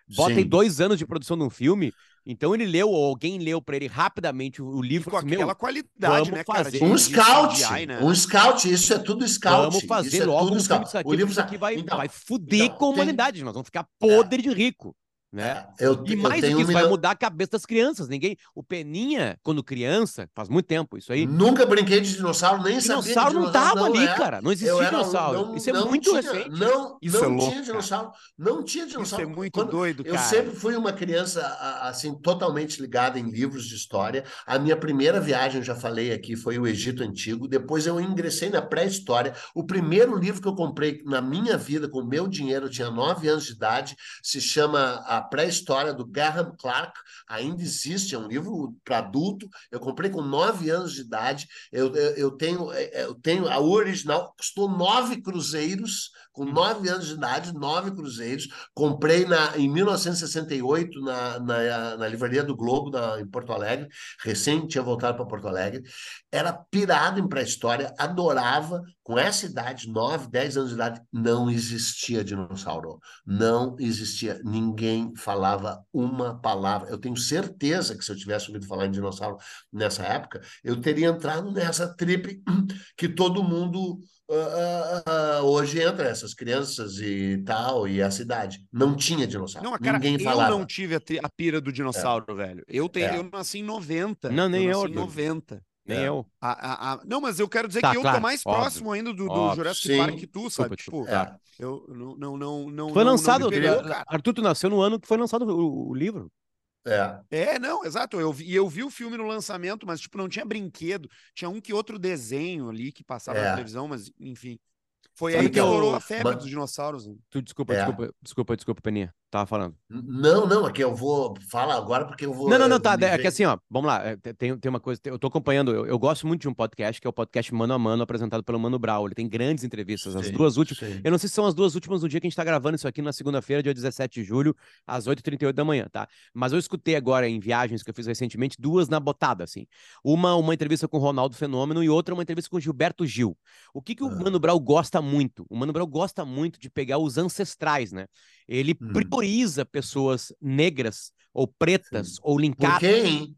S1: Bota
S2: sim.
S1: dois anos de produção de um filme, então ele leu, ou alguém leu pra ele rapidamente o,
S3: E
S1: livro.
S3: com
S1: e falou assim,
S3: aquela
S1: meu,
S3: qualidade, né, cara?
S1: fazer.
S2: Um scout,
S3: CGI, né?
S2: um scout, isso é tudo scout.
S1: vamos fazer
S2: isso é
S1: logo
S2: tudo
S1: um
S2: scout.
S1: aqui,
S2: O livro
S1: isso aqui vai,
S2: então,
S1: vai fuder
S2: então,
S1: com a
S2: tem-
S1: humanidade, nós vamos ficar podre de rico, né?
S2: é, eu,
S1: E
S2: eu
S1: mais do
S2: tenho
S1: que
S2: um
S1: isso, vai
S2: milhão-
S1: mudar a cabeça das crianças. Ninguém. O Peninha, quando criança, faz muito tempo, isso aí.
S2: Nunca brinquei de dinossauro, nem sabia que
S1: Dinossauro não tava ali,
S2: é.
S1: cara. Não
S2: Eu
S1: existia
S2: era-
S1: dinossauro.
S2: não-
S1: isso é
S2: não
S1: muito
S2: tinha,
S1: recente.
S2: Não,
S3: Isso
S2: não
S3: é louco,
S2: tinha dinossauro. Não tinha
S3: Isso
S2: dinossauro.
S3: é muito
S2: Quando-
S3: doido,
S2: Eu
S3: cara.
S2: sempre fui uma criança assim totalmente ligada em livros de história. A minha primeira viagem, eu já falei aqui, foi o Egito Antigo. Depois eu ingressei na pré-história. O primeiro livro que eu comprei na minha vida com meu dinheiro, eu tinha nove anos de idade, se chama A Pré-História do Graham Clark. Ainda existe, é um livro para adulto. Eu comprei com nove anos de idade. Eu, eu, eu tenho, é, eu tenho a original, custou nove cruzeiros. Com nove anos de idade, nove cruzeiros. Comprei na, em 1968 na, na, na Livraria do Globo, na, em Porto Alegre. Recém tinha voltado para Porto Alegre. Era pirado em pré-história, adorava. Com essa idade, 9, 10 anos de idade, não existia dinossauro. Não existia. Ninguém falava uma palavra. Eu tenho certeza que se eu tivesse ouvido falar em dinossauro nessa época, eu teria entrado nessa trip que todo mundo ah, ah, ah, hoje entra, essas crianças e tal, e a cidade. Não tinha dinossauro.
S3: Não, cara,
S2: Ninguém
S3: eu
S2: falava.
S3: não tive a, a pira do dinossauro, velho. Eu, tenho,
S2: É.
S3: eu nasci em 90.
S1: Não, nem eu,
S3: nasci em
S1: Arthur.
S3: 90.
S1: Nem
S2: É.
S1: eu.
S3: A- a- a- Não, mas eu quero dizer
S1: Tá,
S3: que eu
S1: claro,
S3: tô mais
S1: óbvio,
S3: próximo ainda do, do
S1: óbvio.
S3: Jurassic
S2: Sim.
S3: Park que tu, sabe?
S1: Desculpa,
S3: Tipo,
S2: É.
S3: eu não, não, não, não,
S1: Foi lançado.
S3: Não.
S1: Arthur, tu nasceu no ano que foi lançado o, o livro.
S2: É.
S3: É, não, exato. Eu vi, e eu vi o filme no lançamento, mas, tipo, não tinha brinquedo. Tinha um que outro desenho ali que passava na
S2: É.
S3: televisão, mas, enfim. Foi
S1: Sabe
S3: aí
S1: que
S3: que
S1: eu-
S3: estourou a febre
S2: mas-
S3: dos dinossauros. né?
S1: Tu, desculpa,
S2: É.
S1: desculpa, desculpa, desculpa, Peninha. Tava falando.
S2: Não, não, aqui eu vou falar agora porque eu vou.
S1: Não, não, não,
S2: eh,
S1: tá. É que assim, ó, vamos lá. é, Tem, tem uma coisa, eu tô acompanhando, eu, eu gosto muito de um podcast, que é o podcast Mano a Mano, apresentado pelo Mano Brown. Ele tem grandes entrevistas. As
S2: Sim,
S1: duas últimas.
S2: sim.
S1: Eu não sei se são as duas últimas no dia que a gente tá gravando isso aqui na segunda-feira, dia 17 de julho, às 8h38 da manhã, tá? Mas eu escutei agora em viagens que eu fiz recentemente, duas na botada, assim. Uma, uma entrevista com o Ronaldo Fenômeno e outra, uma entrevista com o Gilberto Gil. O que, que o
S2: Ah.
S1: Mano Brown gosta muito? O Mano Brown gosta muito de pegar os ancestrais, né? Ele
S2: Hum.
S1: prioriza pessoas negras ou pretas
S2: Sim.
S1: ou
S2: Por
S1: linkadas.
S2: quem?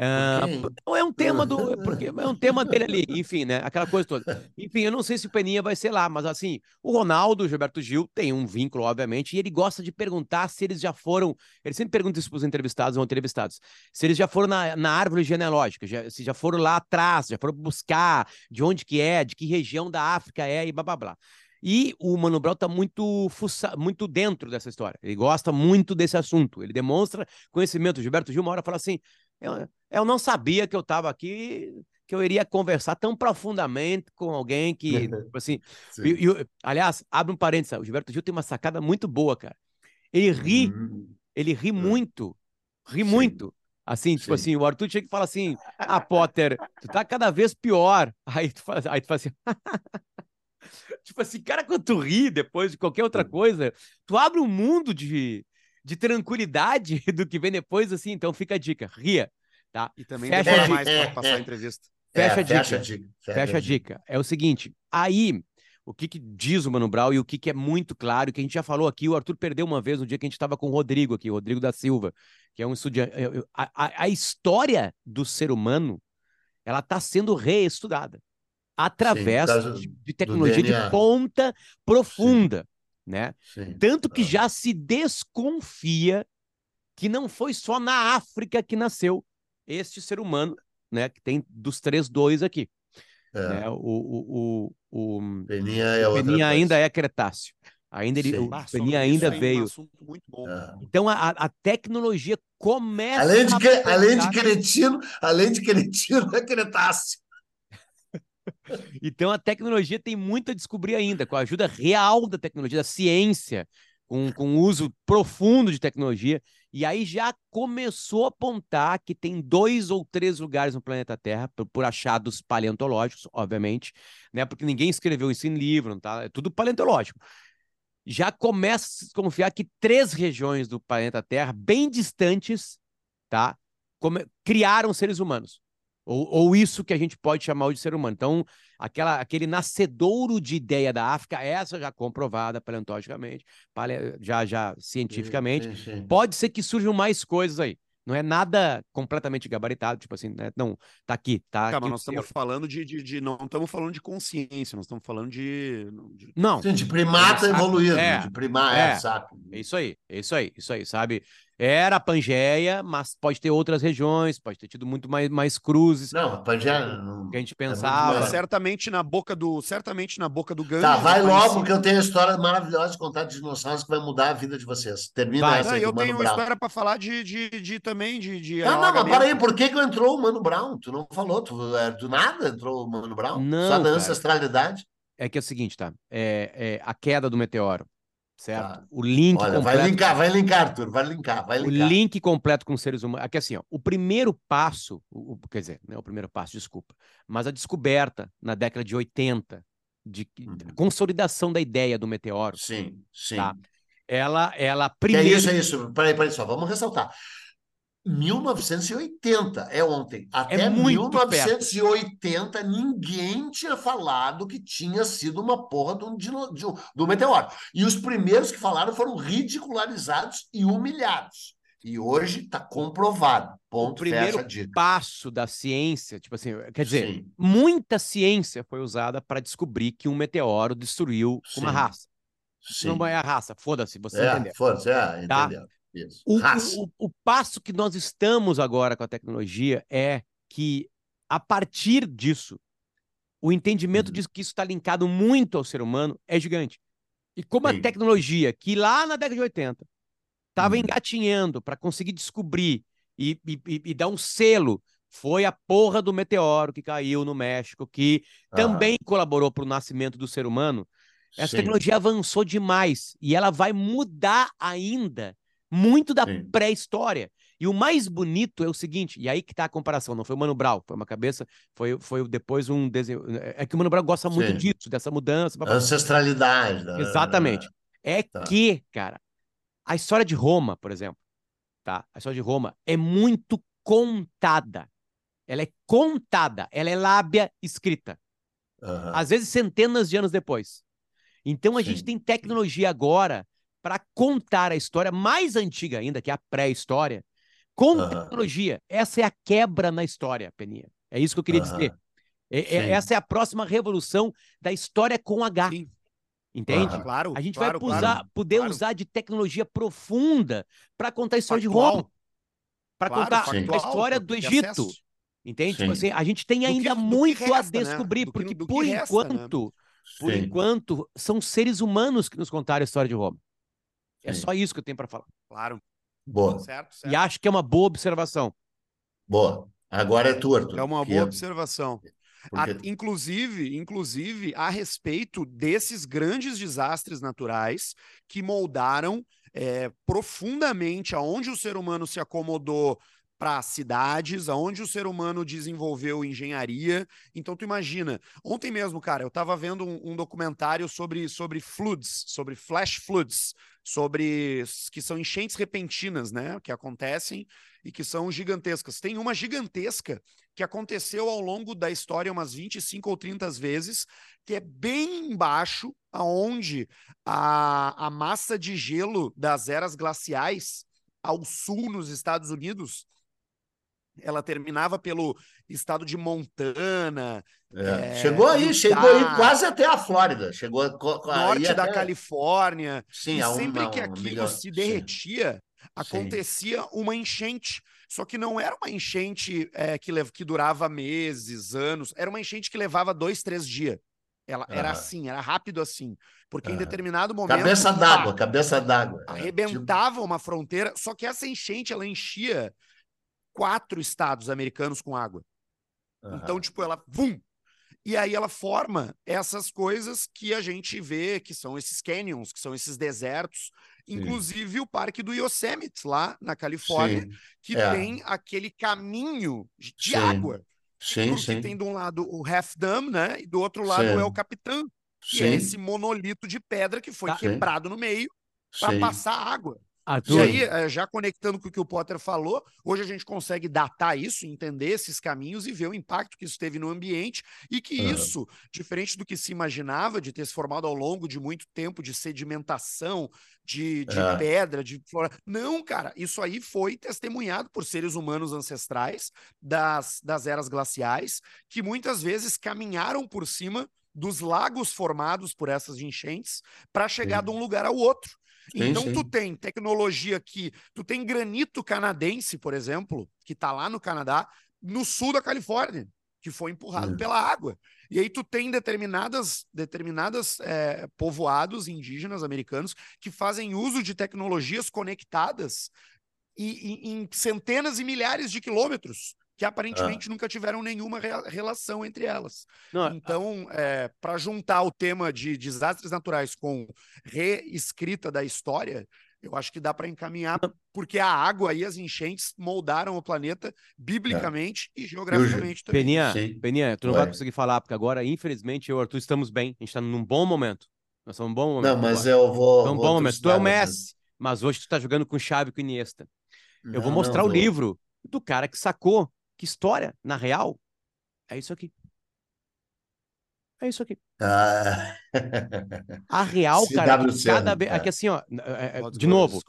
S1: Ah, não é um tema do. Porque é um tema dele ali, enfim, né? Aquela coisa toda. Enfim, eu não sei se o Peninha vai ser lá, mas assim, o Ronaldo, o Gilberto Gil, tem um vínculo, obviamente, e ele gosta de perguntar se eles já foram. Ele sempre pergunta isso para os entrevistados ou entrevistados. Se eles já foram na, na árvore genealógica, já- se já foram lá atrás, já foram buscar de onde que é, de que região da África é e blá blá blá. E o Mano Brown tá muito, fuça, muito dentro dessa história. Ele gosta muito desse assunto. Ele demonstra conhecimento. O Gilberto Gil uma hora fala assim: eu, eu não sabia que eu estava aqui, que eu iria conversar tão profundamente com alguém que, tipo assim.
S2: Sim.
S1: E, e, aliás, abre um parênteses: o Gilberto Gil tem uma sacada muito boa, cara. Ele ri,
S2: Hum,
S1: ele ri
S2: É.
S1: muito, ri
S2: Sim.
S1: muito. Assim, tipo
S2: Sim.
S1: assim, o Arthur chega e fala assim: Ah, Potter, tu tá cada vez pior. Aí tu faz, aí tu faz assim. tipo assim, cara, quando tu ri depois de qualquer outra coisa, tu abre um mundo de, de tranquilidade do que vem depois, assim. Então fica a dica: ria, tá?
S3: E também
S1: Fecha
S3: demora
S1: a
S3: mais
S2: dica.
S3: pra passar a entrevista.
S1: Fecha
S2: é,
S1: a dica.
S2: Fecha a dica.
S1: Fecha a dica. É o seguinte, aí, o que, que diz o Mano Brown e o que, que é muito claro, que a gente já falou aqui, o Arthur perdeu uma vez no dia que a gente estava com o Rodrigo aqui, o Rodrigo da Silva, que é um estudante. A, a, a história do ser humano, ela está sendo reestudada através
S2: causa
S1: de, de tecnologia de ponta profunda, né?
S2: Sim.
S1: Tanto que já se desconfia que não foi só na África que nasceu este ser humano, né? Que tem dos três dois aqui.
S2: É.
S1: Né? O, o, o, o,
S2: Peninha é
S1: o Peninha
S2: coisa.
S1: ainda é Cretáceo. Ainda ele,
S2: Sim.
S1: o Peninha ainda
S3: Um
S1: veio.
S3: assunto muito bom.
S2: É.
S1: Então a, a tecnologia começa
S2: Além de, que, além de cretino, além de cretino, é cretáceo.
S1: Então a tecnologia tem muito a descobrir ainda, com a ajuda real da tecnologia, da ciência, com, com uso profundo de tecnologia. E aí já começou a apontar que tem dois ou três lugares no planeta Terra, por, por achados paleontológicos, obviamente, né? Porque ninguém escreveu isso em livro, tá? É tudo paleontológico. Já começa a se confiar que três regiões do planeta Terra, bem distantes, tá? Como, criaram seres humanos. Ou, ou isso que a gente pode chamar de ser humano. Então, aquela, aquele nascedouro de ideia da África, essa já comprovada paleontologicamente, pale, já, já cientificamente. Sim, sim, sim. Pode ser que surjam mais coisas aí. Não é nada completamente gabaritado, tipo assim, né? Não, tá aqui, tá.
S3: Calma, nós estamos falando de, de, de, Não estamos falando de consciência, nós estamos falando de.
S1: de... Não.
S2: Sim, de primata evoluído, é, de primata, é, é, saco.
S1: É isso aí, é isso aí, isso aí, sabe? Era a Pangeia, mas pode ter outras regiões, pode ter tido muito mais, mais cruzes.
S2: Não, a Pangeia não.
S1: Que a gente pensava.
S3: É certamente na boca do, certamente na boca do Ganges.
S2: Tá, vai logo que eu tenho história maravilhosa de contar de dinossauros que vai mudar a vida de vocês. Termina vai. essa. Não,
S3: eu tenho uma história para falar de, de, de, também de, de.
S2: Não, não, mas para aí, por que, que entrou o Mano Brown? Tu não falou, tu, é, do nada entrou o Mano Brown?
S1: Não,
S2: Só da cara. ancestralidade?
S1: É que é o seguinte, tá? É, é a queda do meteoro certo? Tá. O link
S2: Olha, completo... vai linkar, vai linkar, Arthur, vai linkar, vai linkar.
S1: O link completo com seres humanos. Aqui assim, ó, o primeiro passo, o, quer dizer, não é o primeiro passo, desculpa, mas a descoberta na década de 80 de uhum. consolidação da ideia do meteoro.
S2: Sim, sim.
S1: Tá? Ela, ela primeiro.
S2: É isso, é isso. Peraí, peraí, só vamos ressaltar. 1980, é ontem. Até é 1980, perto. ninguém tinha falado que tinha sido uma porra um, de de um meteoro. E os primeiros que falaram foram ridicularizados e humilhados. E hoje está comprovado. Ponto,
S1: o primeiro passo da ciência, tipo assim, quer dizer, Sim. muita ciência foi usada para descobrir que um meteoro destruiu Sim. uma raça. Sim. Não é a raça, foda-se, você
S2: é,
S1: entendeu.
S2: Foda-se, é, tá?
S1: Isso. O, o, o, passo que nós estamos agora com a tecnologia é que, a partir disso, o entendimento uhum. de que isso está linkado muito ao ser humano é gigante. E como Sim. a tecnologia, que lá na década de 80 estava uhum. engatinhando para conseguir descobrir e, e, e, dar um selo, foi a porra do meteoro que caiu no México, que ah. também colaborou para o nascimento do ser humano. Essa Sim. tecnologia avançou demais e ela vai mudar ainda muito da pré-história. E o mais bonito é o seguinte, e aí que tá a comparação, não foi o Mano Brown, foi uma cabeça, foi, foi depois um desenho. É que o Mano Brown gosta muito Sim. disso, dessa mudança.
S2: Ancestralidade.
S1: Né? Exatamente. É tá. que, cara, a história de Roma, por exemplo, tá? A história de Roma é muito contada. Ela é contada, ela é lábia escrita. Uhum. Às vezes centenas de anos depois. Então a Sim. gente tem tecnologia agora para contar a história mais antiga ainda, que é a pré-história, com uhum. tecnologia. Essa é a quebra na história, Peninha. É isso que eu queria uhum. dizer. É, é, essa é a próxima revolução da história com H. Sim. Entende?
S3: Uhum. Claro,
S1: a gente
S3: claro,
S1: vai usar,
S3: claro,
S1: poder
S3: claro.
S1: usar de tecnologia profunda para contar a história Factual. de Roma. Para contar Factual. a história do Egito. Entende? Tipo assim, a gente tem ainda que, muito resta, a né? descobrir, né? porque por resta, enquanto, né? por enquanto, são seres humanos que nos contaram a história de Roma. É só isso que eu tenho para falar.
S3: Claro.
S2: Boa.
S1: Certo, certo. E acho que é uma boa observação.
S2: Boa. Agora é tu, Arthur.
S3: É uma boa observação. Porque... A, inclusive, inclusive, a respeito desses grandes desastres naturais que moldaram é, profundamente aonde o ser humano se acomodou para cidades, aonde o ser humano desenvolveu engenharia. Então tu imagina, ontem mesmo, cara, eu estava vendo um, um, documentário sobre sobre floods, sobre flash floods, sobre que são enchentes repentinas, né, que acontecem e que são gigantescas. Tem uma gigantesca que aconteceu ao longo da história umas 25 ou 30 vezes, que é bem embaixo, aonde a, a massa de gelo das eras glaciais ao sul nos Estados Unidos ela terminava pelo estado de Montana.
S2: É. É, chegou aí, Utah, chegou aí quase até a Flórida. Chegou
S3: norte da
S2: até...
S3: Califórnia.
S2: Sim,
S3: e sempre que aquilo se derretia, sim. acontecia sim. uma enchente. Só que não era uma enchente é, que, que durava meses, anos. Era uma enchente que levava dois, três dias. Ela uhum. era assim, era rápido assim. Porque uhum. em determinado momento.
S2: Cabeça d'água, cabeça d'água.
S3: Arrebentava tipo... uma fronteira, só que essa enchente ela enchia quatro estados americanos com água. Uhum. Então, tipo, ela, vum! E aí ela forma essas coisas que a gente vê, que são esses canyons, que são esses desertos, inclusive o Parque do Yosemite, lá na Califórnia,
S2: Sim.
S3: que
S2: É.
S3: tem aquele caminho de
S2: Sim.
S3: água.
S2: Sim,
S3: Porque
S2: sim.
S3: tem de um lado o Half Dam, né? E do outro lado
S2: Sim.
S3: é o Capitã, que é
S2: Sim,
S3: esse monolito de pedra que foi
S1: Tá.
S3: quebrado no meio para
S2: sim.
S3: passar água. E
S1: Arthur,
S3: aí, eh, já conectando com o que o Potter falou, hoje a gente consegue datar isso, entender esses caminhos e ver o impacto que isso teve no ambiente e que
S2: Aham.
S3: isso, diferente do que se imaginava de ter se formado ao longo de muito tempo de sedimentação, de, de
S2: É.
S3: pedra, de flora. Não, cara, isso aí foi testemunhado por seres humanos ancestrais das, das eras glaciais, que muitas vezes caminharam por cima dos lagos formados por essas enchentes para chegar
S2: Sim.
S3: de um lugar ao outro.
S2: Sim,
S3: Então,
S2: sim.
S3: tu tem tecnologia que. Tu tem granito canadense, por exemplo, que está lá no Canadá, no sul da Califórnia, que foi empurrado
S2: Hum.
S3: pela água. E aí tu tem determinadas, determinadas eh, povoados indígenas americanos que fazem uso de tecnologias conectadas e, e- em centenas e milhares de quilômetros, que aparentemente nunca tiveram nenhuma rea- relação entre elas.
S1: não,
S3: Então, para juntar o tema de desastres naturais com reescrita da história, eu acho que dá para encaminhar, porque a água e as enchentes moldaram o planeta biblicamente e geograficamente também.
S1: Peninha,
S2: Sim.
S1: Peninha, tu não vai
S2: Vai.
S1: conseguir falar, porque agora, infelizmente, eu e o Arthur estamos bem. A gente está num bom momento. Nós estamos num bom momento.
S2: Não, mas eu vou.
S1: Então,
S2: vou
S1: bom momento. Tu é o Messi, mas hoje tu tá jogando com chave com Iniesta. Eu vou
S2: Não,
S1: mostrar
S2: não
S1: o
S2: vou.
S1: livro do cara que sacou. Que história, na real, é isso aqui. É isso aqui.
S2: Ah,
S1: A real, cara,
S2: CW
S1: cada vez.
S2: é.
S1: Aqui assim, ó, é, é, de novo,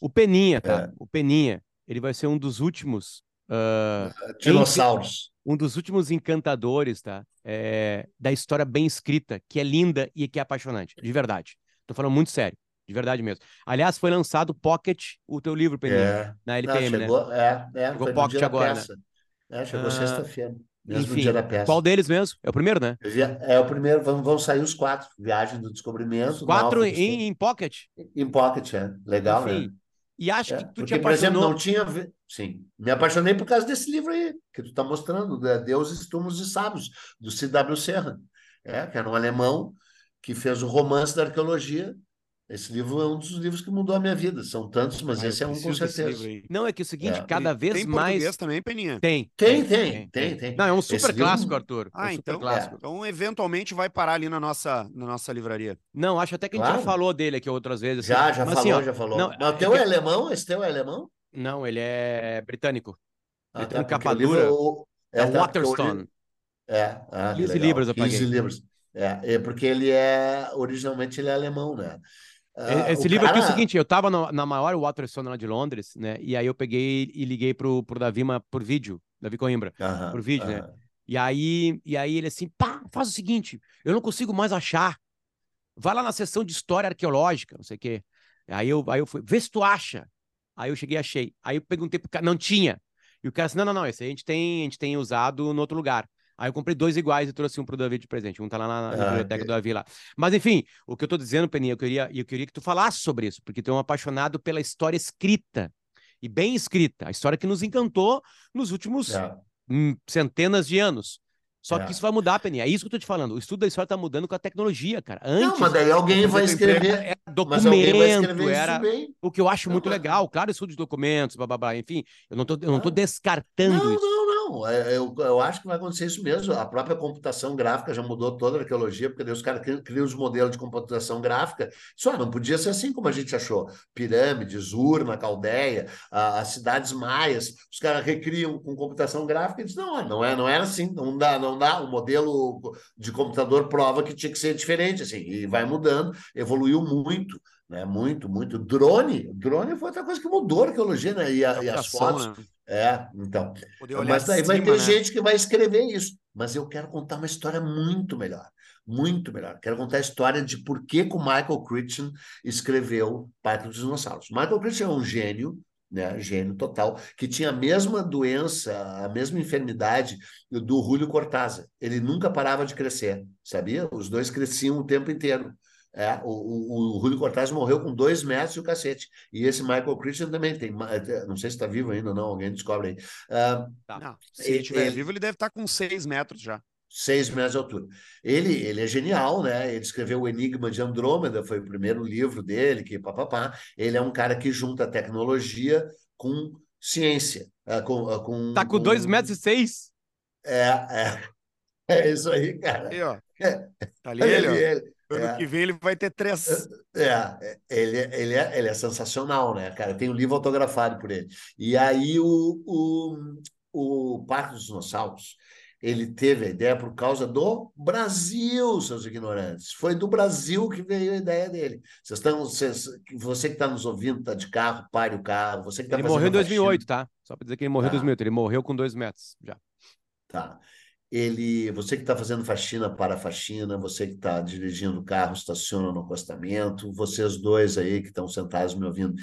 S1: o Peninha, tá?
S2: É.
S1: O Peninha, ele vai ser um dos últimos. ah,
S2: Dinossauros.
S1: um dos últimos encantadores, tá? É, da história bem escrita, que é linda e que é apaixonante, de verdade. Tô falando muito sério, de verdade mesmo. Aliás, foi lançado Pocket, o teu livro, Peninha,
S2: É.
S1: na
S2: Não,
S1: LPM, né?
S2: chegou, é, é,
S1: Chegou Pocket agora, né?
S2: É, chegou
S1: Ah,
S2: sexta-feira, mesmo
S1: Enfim,
S2: dia da peça.
S1: qual deles mesmo? É o primeiro, né?
S2: É o primeiro, vão, vão sair os quatro. Viagem do Descobrimento,
S1: quatro em, em Pocket.
S2: em Pocket, é. Legal, né?
S1: Enfim, e acho
S2: É,
S1: que tu te
S2: porque, por exemplo,
S1: apaixonou.
S2: não tinha. Sim, me apaixonei por causa desse livro aí, que tu está mostrando, né? Deuses, Túmulos e Sábios, do C.W. Serra, é, que era um alemão que fez o romance da arqueologia. Esse livro é um dos livros que mudou a minha vida. São tantos, mas
S3: Ah,
S2: esse é um com certeza.
S3: livro.
S1: Não, é que é o seguinte,
S2: É.
S1: cada vez
S3: Tem
S1: mais.
S3: português também, Peninha?
S1: Tem,
S2: Tem, tem, tem, tem.
S1: Não, é um
S2: Esse
S1: super
S2: livro-
S1: clássico, Arthur. É
S3: Ah,
S1: um super
S3: então,
S1: clássico.
S3: então eventualmente vai parar ali na nossa, na nossa livraria.
S1: Não, acho até que a gente já falou dele aqui outras vezes. assim.
S2: Já, já
S1: Mas,
S2: falou,
S1: assim, ó,
S2: já falou.
S1: não,
S2: Mas o
S1: é
S2: teu é alemão? Esse teu é alemão?
S1: Não, ele é britânico.
S2: Ah,
S1: Ele tem um
S2: o
S1: capa
S2: livro-
S1: dura.
S2: o-
S1: É, o
S2: tá, livro-
S1: Waterstone.
S2: É, ah, que
S1: 15
S2: legal.
S1: libras eu
S2: 15
S1: paguei.
S2: libras. É, é porque ele é, originalmente ele é alemão, né? Ah,
S1: Esse livro aqui é o
S2: cara-
S1: seguinte, eu tava no- na maior Waterstone lá de Londres, né? E aí eu peguei e liguei pro, pro Davi por vídeo, Davi Coimbra.
S2: Aham,
S1: por vídeo, né?
S2: aham.
S1: E aí, e aí ele assim, pá, faz o seguinte, eu não consigo mais achar. Vai lá na seção de história arqueológica, não sei o quê. Aí eu, aí eu fui, vê se tu acha. Aí eu cheguei e achei. Aí eu perguntei pro cara, não tinha. E o cara assim, não, não, não, esse aí a gente tem, a gente tem usado no outro lugar. Aí eu comprei dois iguais e trouxe um pro Davi de presente. Um tá lá na, na
S2: Ah,
S1: biblioteca
S2: ok.
S1: do Davi lá. Mas enfim, o que eu tô dizendo, Peninha, eu queria, eu queria que tu falasse sobre isso, porque tu é um apaixonado pela história escrita. E bem escrita. A história que nos encantou nos últimos
S2: É.
S1: hum, centenas de anos. Só
S2: É.
S1: que isso vai mudar, Peninha. É isso que eu tô te falando. O estudo da história tá mudando com a tecnologia, cara. Antes,
S2: Não, mas daí alguém vai escrever.
S1: Era
S2: vai
S1: documento,
S2: escrever
S1: era o que eu acho
S2: Não,
S1: muito
S2: mas-
S1: legal. Claro, estudo de documentos, blá, blá, blá. Enfim, eu não tô, eu não tô
S2: Não.
S1: descartando
S2: Não,
S1: isso.
S2: não, não. É, Eu, eu acho que vai acontecer isso mesmo. A própria computação gráfica já mudou toda a arqueologia, porque os caras cri- criam os modelos de computação gráfica. Só não podia ser assim como a gente achou. Pirâmides, Urna, Caldeia, a- as cidades maias. Os caras recriam com computação gráfica e dizem, não, não, é, não era assim, não dá, não dá. O modelo de computador prova que tinha que ser diferente, assim, e vai mudando, evoluiu muito. Né, muito, muito. Drone, drone foi outra coisa que mudou a arqueologia, né? E, a- e as fotos.
S3: né?
S2: É, então. Mas daí vai
S3: cima,
S2: ter
S3: né?
S2: gente que vai escrever isso. Mas eu quero contar uma história muito melhor. Muito melhor. Quero contar a história de por que, que o Michael Crichton escreveu Parque dos Dinossauros. Michael Crichton é um gênio, né? Gênio total, que tinha a mesma doença, a mesma enfermidade do Julio Cortázar. Ele nunca parava de crescer, sabia? Os dois cresciam o tempo inteiro. É, o, o, o Julio Cortázar morreu com dois metros e o cacete. E esse Michael Christian também tem. ma- Não sei se está vivo ainda ou não, alguém descobre aí. Ah,
S3: Não, se
S2: Ele-
S3: estiver
S2: ele-
S3: vivo, ele deve estar com seis metros já.
S2: seis metros de altura. Ele, ele é genial, né? Ele escreveu O Enigma de Andrômeda, foi o primeiro livro dele, que papapá. Ele é um cara que junta tecnologia com ciência. É, com, com,
S1: tá com 2 metros e seis.
S2: É, é. É isso aí, cara.
S3: Aí, ó. É. Tá ali ele, ele, ele Ano é. que vem ele vai ter três.
S2: É, é, ele, ele, é, ele é sensacional, né, cara? Tem um livro autografado por ele. E aí o, o, o Parque dos Dinossauros, ele teve a ideia por causa do Brasil, seus ignorantes. Foi do Brasil que veio a ideia dele. Vocês estão, vocês, você que está nos ouvindo, está de carro, pare o carro. Você que tá
S1: ele morreu em 2008, tá? Só para dizer que ele morreu em tá. 2008. Ele morreu com dois metros já.
S2: Tá ele, você que está fazendo faxina para faxina, você que está dirigindo o carro, estaciona no acostamento, vocês dois aí que estão sentados me ouvindo,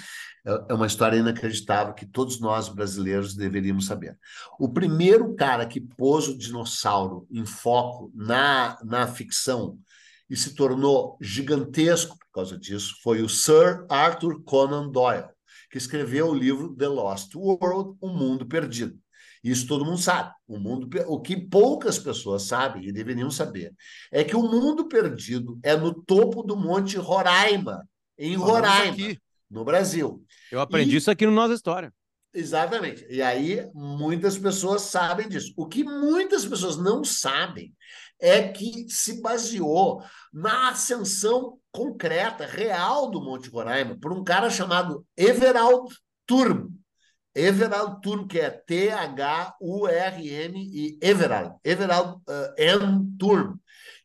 S2: é, é uma história inacreditável que todos nós brasileiros deveríamos saber. O primeiro cara que pôs o dinossauro em foco na, na ficção e se tornou gigantesco por causa disso foi o Sir Arthur Conan Doyle, que escreveu o livro The Lost World, O Mundo Perdido. Isso todo mundo sabe. O mundo, o que poucas pessoas sabem e deveriam saber é que o mundo perdido é no topo do Monte Roraima, em Roraima, aqui. no Brasil.
S1: Eu aprendi e... isso aqui no Nossa História.
S2: Exatamente. E aí muitas pessoas sabem disso. O que muitas pessoas não sabem é que se baseou na ascensão concreta, real do Monte Roraima por um cara chamado Everald Turm. Everald Turm, que é T-H-U-R-M e Everald, Everald uh, M. Turm,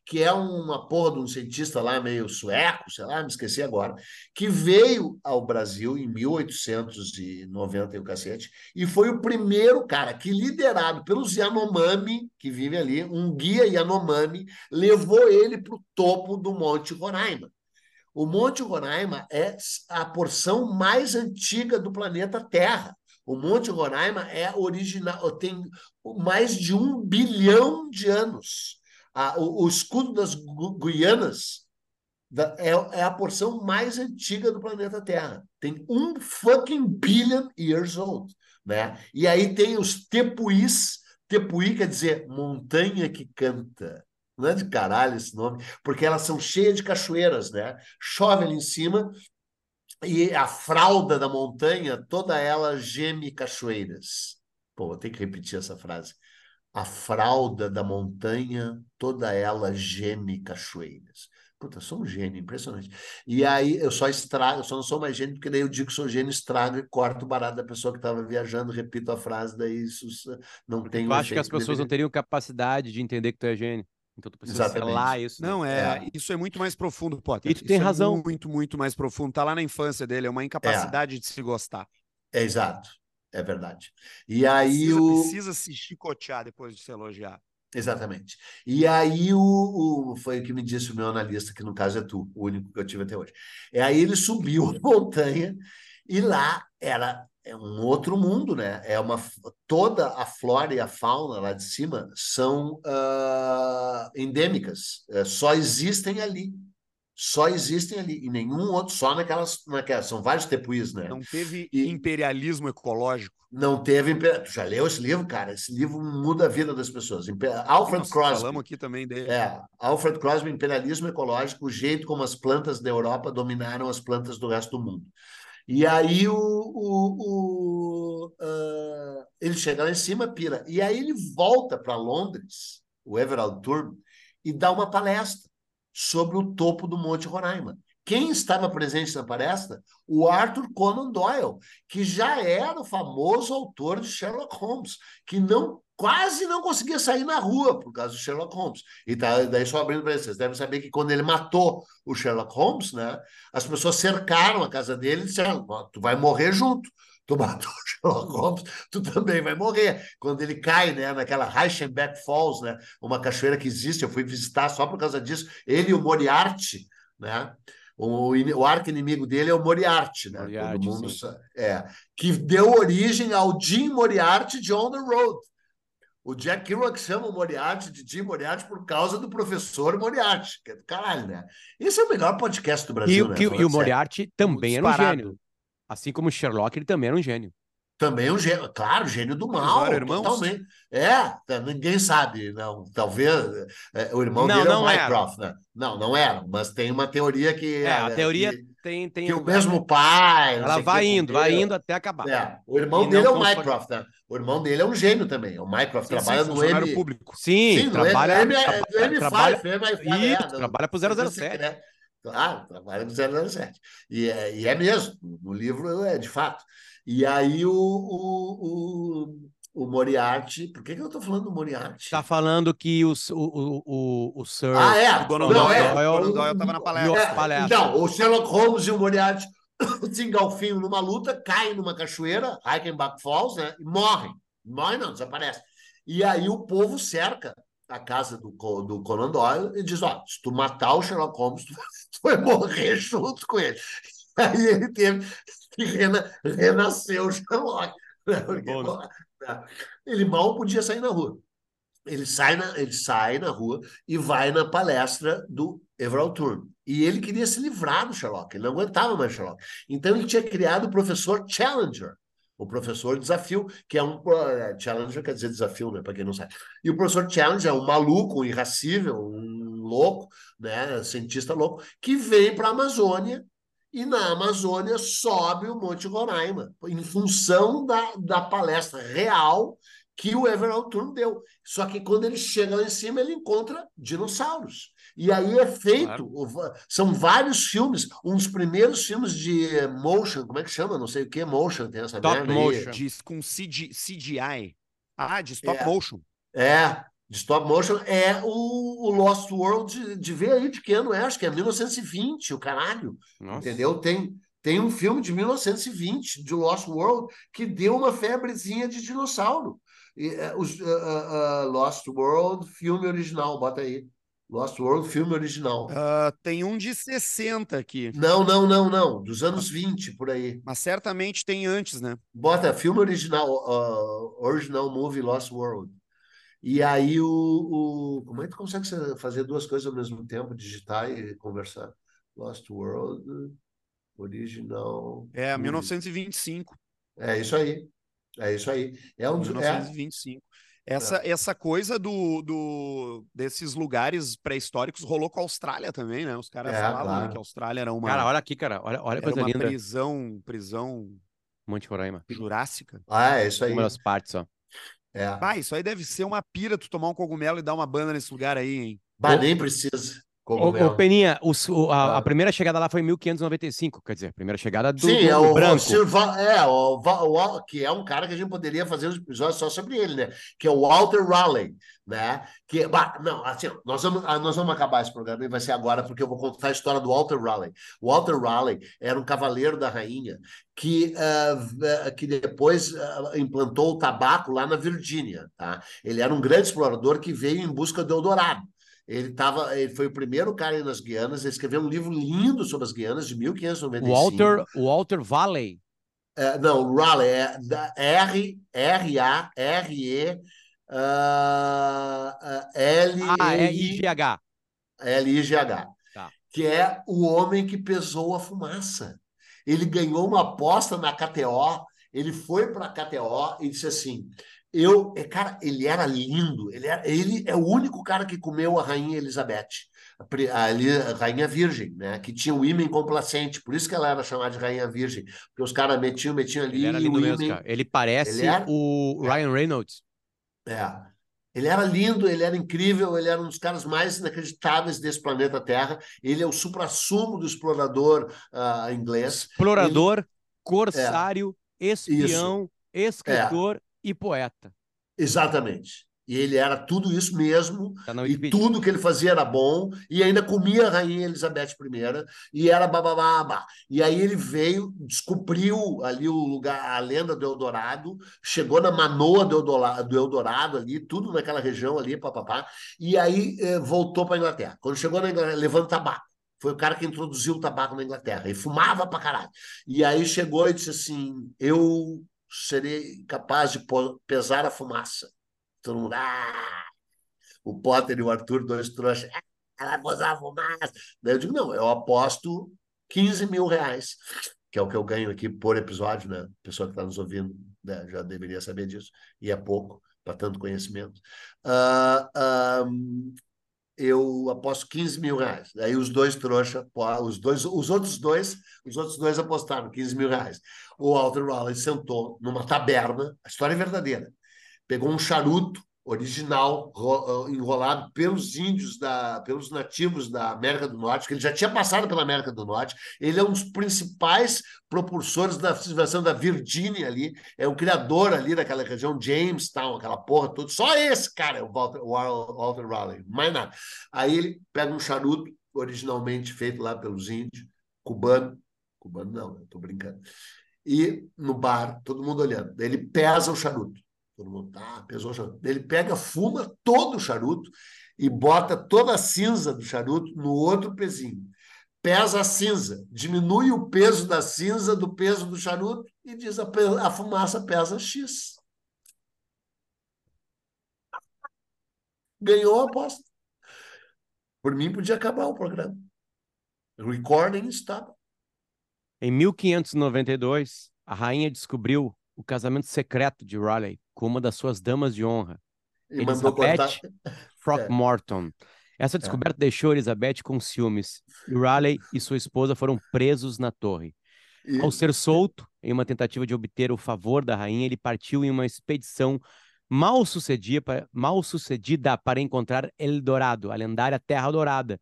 S2: que é uma porra de um cientista lá meio sueco, sei lá, me esqueci agora, que veio ao Brasil em 1890 e o cacete, e foi o primeiro cara que, liderado pelos Yanomami, que vive ali, um guia Yanomami, levou ele para o topo do Monte Roraima. O Monte Roraima é a porção mais antiga do planeta Terra. O Monte Roraima é original, tem mais de um bilhão de anos. o, o, escudo das Guianas é, é, a porção mais antiga do planeta Terra. Tem um fucking billion years old. Né? E aí tem os tepuís. Tepuí quer dizer montanha que canta. Não é de caralho esse nome, porque elas são cheias de cachoeiras, né? Chove ali em cima, e a fralda da montanha, toda ela geme cachoeiras. Pô, vou ter que repetir essa frase. A fralda da montanha, toda ela geme cachoeiras. Puta, sou um gênio, impressionante. E aí eu só estrago, eu só não sou mais gênio, porque daí eu digo que sou gênio, estrago e corto o barato da pessoa que estava viajando, repito a frase, daí isso não tem.
S1: Eu acho que as pessoas deveria... não teriam capacidade de entender que tu é gênio. Então tu precisa Exatamente. selar isso.
S3: Né? Não, é, é, isso é muito mais profundo, Potter.
S1: E tu tem
S3: isso
S1: é razão.
S3: É muito, muito mais profundo. Tá lá na infância dele, é uma incapacidade é. de se gostar.
S2: É exato, é verdade. E aí
S3: precisa,
S2: o
S3: precisa se chicotear depois de se elogiar.
S2: Exatamente. E aí o, o, foi o que me disse o meu analista, que no caso é tu, o único que eu tive até hoje. E aí ele subiu a montanha e lá era é um outro mundo, né? É uma toda a flora e a fauna lá de cima são uh, endêmicas, é, só existem ali, só existem ali e nenhum outro, só naquelas, naquelas são vários tepuís, né?
S3: Não teve e, imperialismo ecológico.
S2: Não teve, tu já leu esse livro, cara? Esse livro muda a vida das pessoas. Alfred Nossa, Crosby.
S3: Falamos aqui também dele.
S2: É, Alfred Crosby, imperialismo ecológico, o jeito como as plantas da Europa dominaram as plantas do resto do mundo. E aí o, o, o uh, ele chega lá em cima, pira. E aí ele volta para Londres, o Everald Turm, e dá uma palestra sobre o topo do Monte Roraima. Quem estava presente na palestra? O Arthur Conan Doyle, que já era o famoso autor de Sherlock Holmes, que não quase não conseguia sair na rua por causa do Sherlock Holmes. E tá, daí só abrindo para vocês, devem saber que quando ele matou o Sherlock Holmes, né, as pessoas cercaram a casa dele e disseram: tu vai morrer junto. Tu matou o Sherlock Holmes, tu também vai morrer. Quando ele cai né, naquela Reichenbach Falls, né, uma cachoeira que existe, eu fui visitar só por causa disso, ele e o Moriarty, né? O, o arco inimigo dele é o Moriarty, né?
S1: Moriarty, Todo mundo
S2: sabe. é que deu origem ao Jim Moriarty de On the Road. O Jack Kerouac chama o Moriarty de Jim Moriarty por causa do professor Moriarty, que é do caralho, né? Esse é o melhor podcast do Brasil,
S1: e,
S2: né?
S1: Que, e o Moriarty também era um gênio. Assim como o Sherlock, ele também era um gênio.
S2: Também um gênio, claro, gênio do mal,
S3: irmãos?
S2: totalmente. É, tá, ninguém sabe, não. Talvez é, o irmão
S1: Não,
S2: dele é o
S1: não.
S2: Mycroft, né? Não, não era, mas tem uma teoria que
S1: É, a
S2: é,
S1: teoria
S2: que,
S1: tem. tem
S2: que o mesmo pai, não
S1: Ela vai
S2: quê,
S1: indo, vai indo até acabar.
S2: É, o irmão
S1: E
S2: dele é
S1: não
S2: o Mycroft, né? O irmão dele é um gênio também. O Mycroft
S3: Sim, sim,
S2: trabalha no
S3: funcionário
S2: M,
S3: público.
S1: Sim,
S2: Sim, no
S1: trabalha.
S2: M,
S1: tra-
S2: do M5,
S1: trabalha,
S2: M5,
S1: Isso,
S2: é, no-
S1: trabalha pro
S2: Serviço
S1: 007.
S2: secreto. Claro, trabalha no 007. E é, e é mesmo, no livro é de fato. E aí o, o, o, o Moriarty, por que, que eu estou falando do Moriarty?
S1: Tá falando que o, o, o, o, o Sir.
S2: Ah, é? Não,
S3: Doyle,
S2: é.
S3: Doyle tava na palestra.
S2: É,
S1: as palestras.
S2: Então, o Sherlock Holmes e o Moriarty se engalfinham numa luta, caem numa cachoeira, Reichenbach Falls, né? E morrem. Morrem não, desaparecem. E aí o povo cerca a casa do, do Conan Doyle e diz, ó, se tu matar o Sherlock Holmes, tu vai morrer junto com ele. Aí ele teve que rena, renascer o Sherlock. né? Porque,
S1: Bom,
S2: pô, né? ele mal podia sair na rua. Ele sai na, ele sai na rua e vai na palestra do Everald Turn. E ele queria se livrar do Sherlock, ele não aguentava mais Sherlock. Então ele tinha criado o professor Challenger, o professor desafio, que é um eh, Challenger quer dizer desafio, né, para quem não sabe. E o professor Challenger é um maluco, um irracível, um louco, né, cientista louco, que vem para a Amazônia e na Amazônia sobe o Monte Roraima, em função da, da palestra real que o Everald Turn deu. Só que quando ele chega lá em cima, ele encontra dinossauros. E aí é feito, o va- são vários filmes, um dos primeiros filmes de motion, como é que chama? Não sei o que, motion, tem essa
S1: Stop
S2: merda aí.
S1: motion.
S3: Diz com CG, CGI. Ah, de stop
S2: É.
S3: motion.
S2: É, de stop motion é o, o Lost World de, de ver aí de que ano é, acho que é 1920, o caralho.
S1: Nossa.
S2: Entendeu? Tem, tem um filme de 1920 de Lost World que deu uma febrezinha de dinossauro. E, é, os, ah, ah, ah, Lost World, filme original, bota aí. Lost World, filme original.
S3: Ah, tem um de 60 aqui.
S2: Não, não, não, não. Dos anos 20, por aí.
S3: Mas certamente tem antes, né?
S2: Bota filme original, ah, original movie Lost World. E aí o, o- Como é que tu consegue fazer duas coisas ao mesmo tempo, digitar e conversar? Lost World, original.
S3: É,
S2: movie.
S3: 1925.
S2: É isso aí. É isso aí. É um dos. É,
S3: 1925. Essa, essa coisa do, do, desses lugares pré-históricos rolou com a Austrália também, né? Os caras
S2: É,
S3: falavam né,
S2: claro.
S3: que a Austrália era uma,
S1: Cara, olha aqui, cara. Olha, olha a
S3: era
S1: coisa
S3: uma
S1: linda.
S3: prisão, prisão
S1: Monte Roraima.
S3: jurássica.
S2: ah, é isso aí.
S1: Uma das partes, ó.
S2: É.
S3: Ah, isso aí deve ser uma pira tu tomar um cogumelo e dar uma banda nesse lugar aí, hein?
S2: Bah, nem precisa. Cogumelo.
S1: ô, Peninha, o- a,
S2: Ah.
S1: a primeira chegada lá foi em 1595, quer dizer, a primeira chegada do,
S2: Sim,
S1: do-
S2: é o
S1: branco.
S2: É, o, o que é um cara que a gente poderia fazer um episódio só sobre ele, né? Que é o Walter Raleigh, né? Que, bah, não, assim, nós vamos, ah, nós vamos acabar esse programa e vai ser agora, porque eu vou contar a história do Walter Raleigh. O Walter Raleigh era um cavaleiro da rainha que, v- que depois ah, implantou o tabaco lá na Virgínia, tá? Ele era um grande explorador que veio em busca do Eldorado. Ele, tava, ele foi o primeiro cara aí nas Guianas, ele escreveu um livro lindo sobre as Guianas, de 1595.
S1: Walter, Walter Valley.
S2: É, não, Raleigh é da R, R-A, R-E, ah, ah, L,
S1: Ah, é
S2: I,
S1: IGH.
S2: L-I-G-H,
S1: Tá.
S2: que é o homem que pesou a fumaça. Ele ganhou uma aposta na KTO, ele foi para a KTO e disse assim: eu, é, cara, ele era lindo, ele, era, ele é o único cara que comeu a rainha Elizabeth, a, a a rainha virgem, né? Que tinha o ímã complacente, por isso que ela era chamada de rainha virgem, porque os caras metiam, metiam ali
S1: Ele era lindo
S2: o
S1: mesmo, cara. Ele parece
S2: Ele era-
S1: o Ryan Reynolds.
S2: é. Ele era lindo, ele era incrível, ele era um dos caras mais inacreditáveis desse planeta Terra. Ele é o suprassumo do explorador ah, inglês.
S1: Explorador,
S2: É.
S1: corsário, espião, escritor e poeta.
S2: Exatamente. E ele era tudo isso mesmo, e tudo que ele fazia era bom, e ainda comia a rainha Elizabeth I, e era bababá. E aí ele veio, descobriu ali o lugar, a lenda do Eldorado, chegou na Manoa do Eldorado, do Eldorado ali, tudo naquela região ali, papapá, e aí eh, voltou para a Inglaterra. Quando chegou na Inglaterra, levando tabaco. Foi o cara que introduziu o tabaco na Inglaterra, e fumava pra caralho. E aí chegou e disse assim: Eu serei capaz de pesar a fumaça. Todo mundo, ah! O Potter e o Arthur, dois trouxas, ah, ela posar a fumaça. Daí eu digo, não, eu aposto 15 mil reais, que é o que eu ganho aqui por episódio, né? Pessoa que está nos ouvindo, né, já deveria saber disso, e é pouco para tanto conhecimento. Uh, um, eu aposto 15 mil reais. Aí os dois trouxa, os dois, os outros dois, os outros dois apostaram 15 mil reais. O Walter Raleigh sentou numa taberna, a história é verdadeira, pegou um charuto original ah, enrolado pelos índios da, pelos nativos da América do Norte, que ele já tinha passado pela América do Norte. Ele é um dos principais propulsores da civilização da Virgínia ali, é o criador ali daquela região Jamestown, aquela porra toda. Só esse cara é o Walter, Walter Raleigh, mais nada. Aí ele pega um charuto originalmente feito lá pelos índios, cubano, cubano não, eu tô brincando. E no bar, todo mundo olhando. Ele pesa o charuto Todo mundo, tá, pesou o charuto. Ele pega, fuma todo o charuto e bota toda a cinza do charuto no outro pezinho. Pesa a cinza, diminui o peso da cinza do peso do charuto e diz a, a fumaça pesa X. Ganhou a aposta. Por mim, podia acabar o programa. Recording estava.
S1: Em 1592, a rainha descobriu o casamento secreto de Raleigh com uma das suas damas de honra, e Elizabeth Throckmorton. É. Essa é. descoberta é. deixou Elizabeth com ciúmes. E Raleigh e sua esposa foram presos na torre. E... Ao ser solto, em uma tentativa de obter o favor da rainha, ele partiu em uma expedição mal sucedida para, mal sucedida para encontrar Eldorado, a lendária Terra Dourada,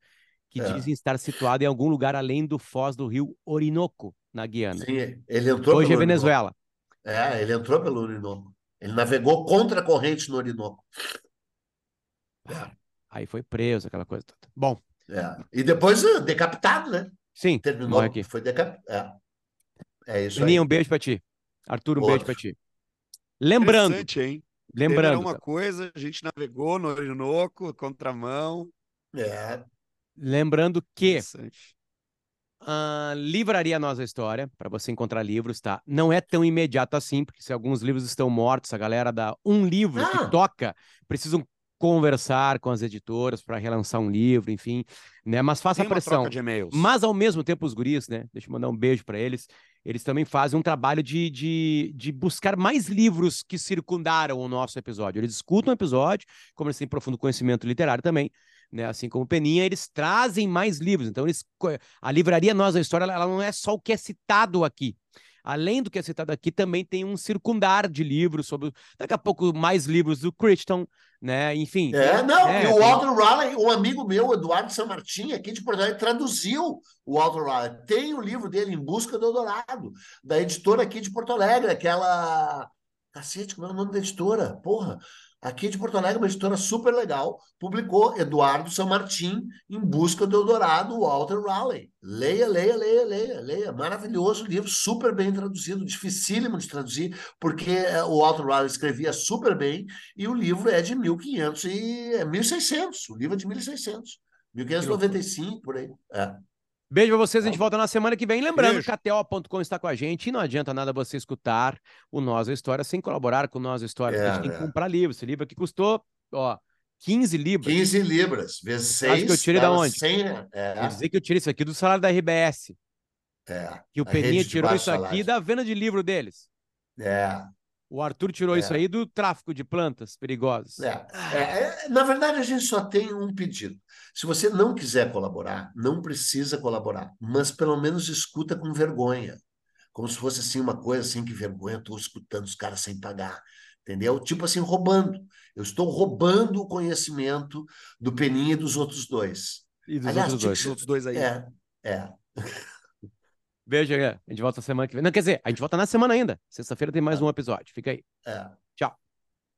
S1: que é. dizem estar situada em algum lugar além do foz do rio Orinoco, na Guiana.
S2: Sim, ele entrou
S1: Hoje é Venezuela.
S2: É, ele entrou pelo Orinoco. Ele navegou contra a corrente no Orinoco.
S1: É. Aí foi preso, aquela coisa toda. Bom.
S2: É. E depois uh, decapitado, né?
S1: Sim.
S2: Terminou. Aqui. Foi decapitado. É. é isso
S1: Aninha, aí. um beijo pra ti. Arthur, um Outro. beijo pra ti. Lembrando.
S3: Hein?
S1: Lembrando.
S3: uma coisa, a gente navegou no Orinoco, contramão.
S2: É.
S1: Lembrando que Uh, livraria Nossa História, para você encontrar livros, tá? Não é tão imediato assim, porque se alguns livros estão mortos, a galera dá um livro ah. que toca, precisam conversar com as editoras para relançar um livro, enfim, né? Mas faça Tem pressão. Mas ao mesmo tempo os guris, né? Deixa eu mandar um beijo para eles. Eles também fazem um trabalho de, de, de buscar mais livros que circundaram o nosso episódio. Eles escutam o episódio, como eles têm profundo conhecimento literário também, né? Assim como Peninha, eles trazem mais livros. Então, eles, a livraria Nós da História, ela não é só o que é citado aqui. Além do que é citado aqui, também tem um circundar de livros sobre. Daqui a pouco, mais livros do Crichton, né? Enfim.
S2: É, não, é, e o Walter Raleigh, um amigo meu, Eduardo San Martin, aqui de Porto Alegre, traduziu o Walter Raleigh. Tem o livro dele, Em Busca do Dourado, da editora aqui de Porto Alegre, aquela. Cacete, como é o nome da editora? Porra aqui de Porto Alegre, uma editora super legal, publicou Eduardo San Martin em busca do Eldorado, Walter Raleigh. Leia, leia, leia, leia, leia. Maravilhoso livro, super bem traduzido, dificílimo de traduzir, porque eh, o Walter Raleigh escrevia super bem e o livro é de 1500 e é 1600, o livro é de 1600. 1595, por aí. É.
S1: Beijo pra vocês, a gente volta na semana que vem. Lembrando KTO.com está com a gente e não adianta nada você escutar o Nós a História sem colaborar com o Nós a História. É, a gente tem que é. comprar livro. Esse livro aqui custou, ó, 15 libras.
S2: 15 libras, vezes 6.
S1: Acho que eu tirei da onde?
S2: 100, é.
S1: Quer dizer que eu tirei isso aqui do salário da RBS.
S2: É.
S1: Que o Peninha tirou isso aqui salário. da venda de livro deles.
S2: É.
S1: O Arthur tirou é. isso aí do tráfico de plantas perigosas.
S2: É. É, é. Na verdade, a gente só tem um pedido. Se você não quiser colaborar, não precisa colaborar, mas pelo menos escuta com vergonha. Como se fosse assim uma coisa assim, que vergonha, estou escutando os caras sem pagar. Entendeu? Tipo assim, roubando. Eu estou roubando o conhecimento do Peninha e dos outros dois.
S1: E dos Aliás, outros dois.
S3: Que... outros dois aí.
S2: É, é.
S1: Beijo, a gente volta semana que vem. Não, quer dizer, a gente volta na semana ainda. Sexta-feira tem mais é. um episódio. Fica aí.
S2: É.